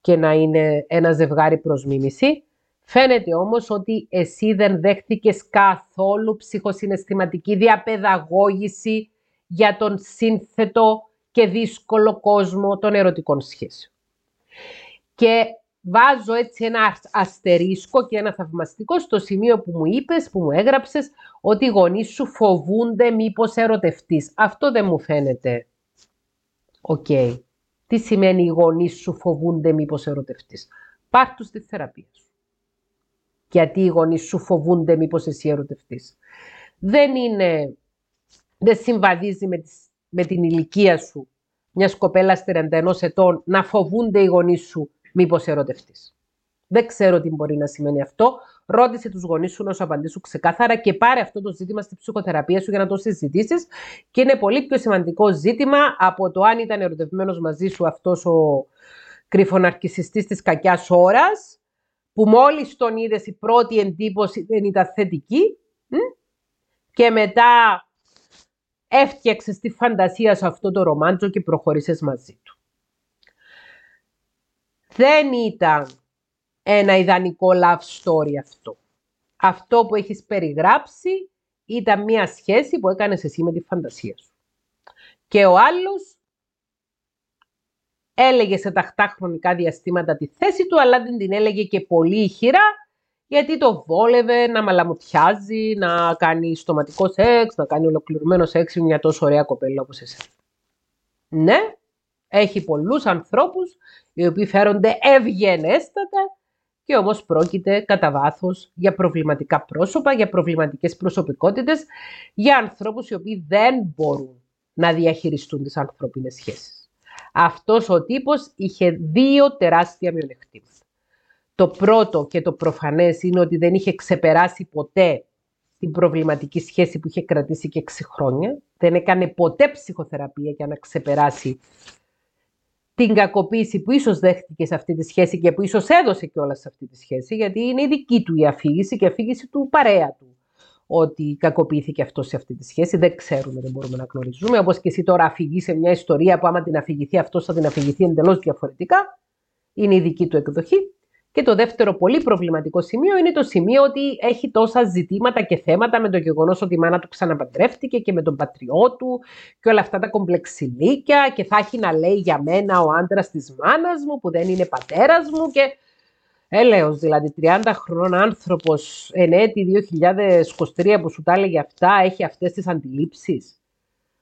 και να είναι ένα ζευγάρι προς μίμηση. Φαίνεται όμως ότι εσύ δεν δέχτηκες καθόλου ψυχοσυναισθηματική διαπαιδαγώγηση για τον σύνθετο και δύσκολο κόσμο των ερωτικών σχέσεων. Και βάζω έτσι ένα αστερίσκο και ένα θαυμαστικό στο σημείο που μου είπες, που μου έγραψες, ότι οι γονείς σου φοβούνται μήπως ερωτευτείς. Αυτό δεν μου φαίνεται. ΟΚ. Τι σημαίνει οι γονείς σου φοβούνται μήπως ερωτευτείς; Πάρ' τους στη θεραπεία σου. Γιατί οι γονείς σου φοβούνται μήπως εσύ ερωτευτείς. Δεν είναι, δεν συμβαδίζει με, με την ηλικία σου μιας κοπέλας 31 ετών να φοβούνται οι γονείς σου μήπως ερωτευτείς. Δεν ξέρω τι μπορεί να σημαίνει αυτό. Ρώτησε τους γονείς σου να σου απαντήσουν ξεκάθαρα και πάρε αυτό το ζήτημα στη ψυχοθεραπεία σου για να το συζητήσεις. Και είναι πολύ πιο σημαντικό ζήτημα από το αν ήταν ερωτευμένος μαζί σου αυτός ο κρυφοναρκισιστής της κακιάς ώρας, που μόλις τον είδες η πρώτη εντύπωση δεν ήταν θετική. Και μετά έφτιαξες τη φαντασία σου αυτό το ρομάντζο και προχώρησες μαζί του δεν ήταν ένα ιδανικό love story αυτό. Αυτό που έχεις περιγράψει ήταν μια σχέση που έκανες εσύ με τη φαντασία σου. Και ο άλλος έλεγε σε ταχτά χρονικά διαστήματα τη θέση του, αλλά δεν την έλεγε και πολύ ηχηρά, γιατί το βόλευε να μαλαμουτιάζει, να κάνει στοματικό σεξ, να κάνει ολοκληρωμένο σεξ με μια τόσο ωραία κοπέλα όπως εσένα. Ναι, έχει πολλούς ανθρώπους οι οποίοι φέρονται ευγενέστατα και όμως πρόκειται κατά βάθος για προβληματικά πρόσωπα, για προβληματικές προσωπικότητες, για ανθρώπους οι οποίοι δεν μπορούν να διαχειριστούν τις ανθρώπινες σχέσεις. Αυτός ο τύπος είχε δύο τεράστια μειονεκτήματα. Το πρώτο και το προφανές είναι ότι δεν είχε ξεπεράσει ποτέ την προβληματική σχέση που είχε κρατήσει και 6 χρόνια. Δεν έκανε ποτέ ψυχοθεραπεία για να ξεπεράσει την κακοποίηση που ίσως δέχτηκε σε αυτή τη σχέση και που ίσως έδωσε και όλα σε αυτή τη σχέση, γιατί είναι η δική του η αφήγηση και η αφήγηση του παρέα του ότι κακοποιήθηκε αυτό σε αυτή τη σχέση. Δεν ξέρουμε, δεν μπορούμε να γνωρίζουμε. Όπως και εσύ τώρα αφηγείς σε μια ιστορία που άμα την αφηγηθεί αυτός θα την αφηγηθεί εντελώς διαφορετικά. Είναι η δική του εκδοχή. Και το δεύτερο πολύ προβληματικό σημείο είναι το σημείο ότι έχει τόσα ζητήματα και θέματα με το γεγονός ότι η μάνα του ξαναπαντρεύτηκε και με τον πατριό του και όλα αυτά τα κομπλεξιλίκια και θα έχει να λέει για μένα ο άντρας της μάνας μου που δεν είναι πατέρας μου και έλεος δηλαδή 30 χρόνων άνθρωπος εν έτη 2023 που σου τα έλεγε αυτά έχει αυτές τις αντιλήψεις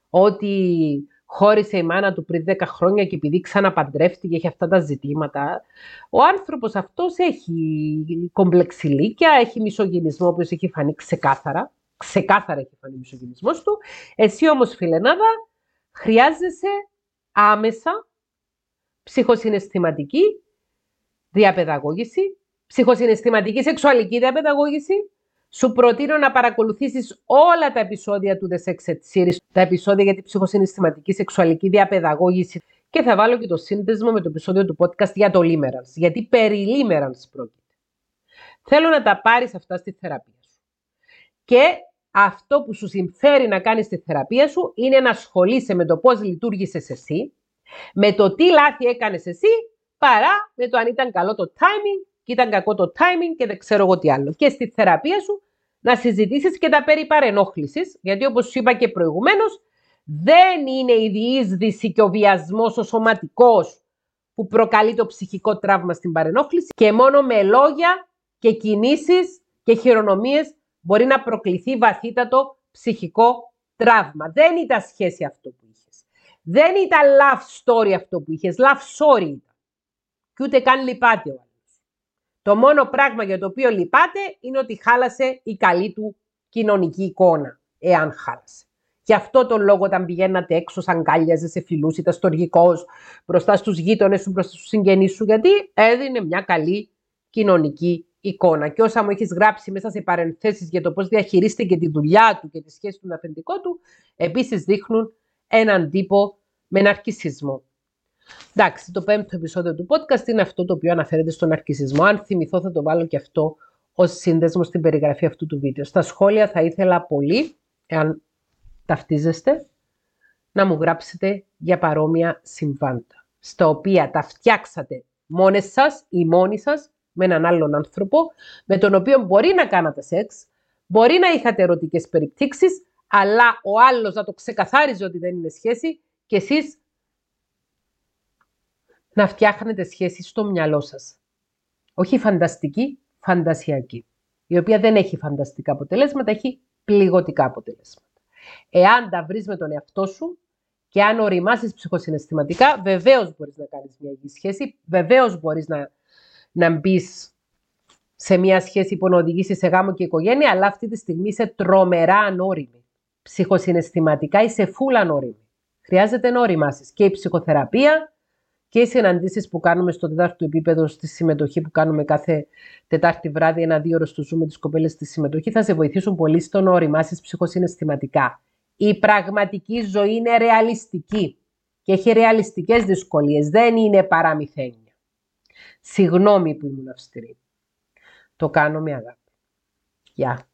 ότι χώρισε η μάνα του πριν 10 χρόνια και επειδή ξαναπαντρεύτηκε έχει αυτά τα ζητήματα. Ο άνθρωπος αυτός έχει κομπλεξιλίκια, έχει μισογενισμό ο οποίος έχει φανεί ξεκάθαρα. Ξεκάθαρα έχει φανεί μισογενισμός του. Εσύ όμως φιλενάδα χρειάζεσαι άμεσα ψυχοσυναισθηματική διαπαιδαγώγηση, ψυχοσυναισθηματική σεξουαλική διαπαιδαγώγηση, σου προτείνω να παρακολουθήσεις όλα τα επεισόδια του The Sex Ed Series, τα επεισόδια για την ψυχοσυναισθηματική σεξουαλική διαπαιδαγώγηση και θα βάλω και το σύνδεσμο με το επεισόδιο του podcast για το Limerence, γιατί περί Limerence πρόκειται. Θέλω να τα πάρεις αυτά στη θεραπεία σου. Και αυτό που σου συμφέρει να κάνεις στη θεραπεία σου είναι να ασχολείσαι με το πώς λειτουργήσες εσύ, με το τι λάθη έκανες εσύ, παρά με το αν ήταν καλό το timing και ήταν κακό το timing και δεν ξέρω εγώ τι άλλο. Και στη θεραπεία σου να συζητήσεις και τα περί παρενόχλησης, γιατί όπως σου είπα και προηγουμένως, δεν είναι η διείσδυση και ο βιασμός ο σωματικός που προκαλεί το ψυχικό τραύμα στην παρενόχληση και μόνο με λόγια και κινήσεις και χειρονομίες μπορεί να προκληθεί βαθύτατο ψυχικό τραύμα. Δεν ήταν σχέση αυτό που είχες. Δεν ήταν love story αυτό που είχες. Love story ήταν. Και ούτε καν λυπάται ο το μόνο πράγμα για το οποίο λυπάται είναι ότι χάλασε η καλή του κοινωνική εικόνα, εάν χάλασε. Γι' αυτό τον λόγο όταν πηγαίνατε έξω, σαν κάλιαζε, σε φιλούς, ήταν στοργικός, μπροστά στους γείτονες σου, μπροστά στους συγγενείς σου, γιατί έδινε μια καλή κοινωνική εικόνα. Και όσα μου έχεις γράψει μέσα σε παρενθέσεις για το πώς διαχειρίστηκε τη δουλειά του και τη σχέση του με αφεντικό του, επίσης δείχνουν έναν τύπο με ναρκισισμό. Εντάξει, το πέμπτο επεισόδιο του podcast είναι αυτό το οποίο αναφέρεται στον αρκισισμό. Αν θυμηθώ θα το βάλω και αυτό ως σύνδεσμο στην περιγραφή αυτού του βίντεο. Στα σχόλια θα ήθελα πολύ, εάν ταυτίζεστε, να μου γράψετε για παρόμοια συμβάντα, στα οποία τα φτιάξατε μόνες σας ή μόνοι σας με έναν άλλον άνθρωπο, με τον οποίο μπορεί να κάνατε σεξ, μπορεί να είχατε ερωτικές περιπτύξεις, αλλά ο άλλος να το ξεκαθάριζε ότι δεν είναι σχέση και εσείς να φτιάχνετε σχέση στο μυαλό σας. Όχι φανταστική, φαντασιακή. Η οποία δεν έχει φανταστικά αποτελέσματα, έχει πληγωτικά αποτελέσματα. Εάν τα βρεις με τον εαυτό σου και αν οριμάσεις ψυχοσυναισθηματικά, βεβαίως μπορείς να κάνεις μια υγιή σχέση, βεβαίως μπορείς να, να μπεις σε μια σχέση που να οδηγήσει σε γάμο και οικογένεια, αλλά αυτή τη στιγμή είσαι τρομερά ανώριμη. Ψυχοσυναισθηματικά είσαι φούλα ανώριμη. Χρειάζεται να οριμάσεις και η ψυχοθεραπεία και οι συναντήσεις που κάνουμε στο τέταρτο επίπεδο, στη συμμετοχή που κάνουμε κάθε Τετάρτη βράδυ, ένα-δύο ώρο στο Zoom με τις κοπέλες στη συμμετοχή, θα σε βοηθήσουν πολύ στο να οριμάσεις ψυχοσυναισθηματικά. Η πραγματική ζωή είναι ρεαλιστική και έχει ρεαλιστικές δυσκολίες. Δεν είναι παραμυθένια. Συγγνώμη που ήμουν αυστηρή. Το κάνω με αγάπη. Γεια.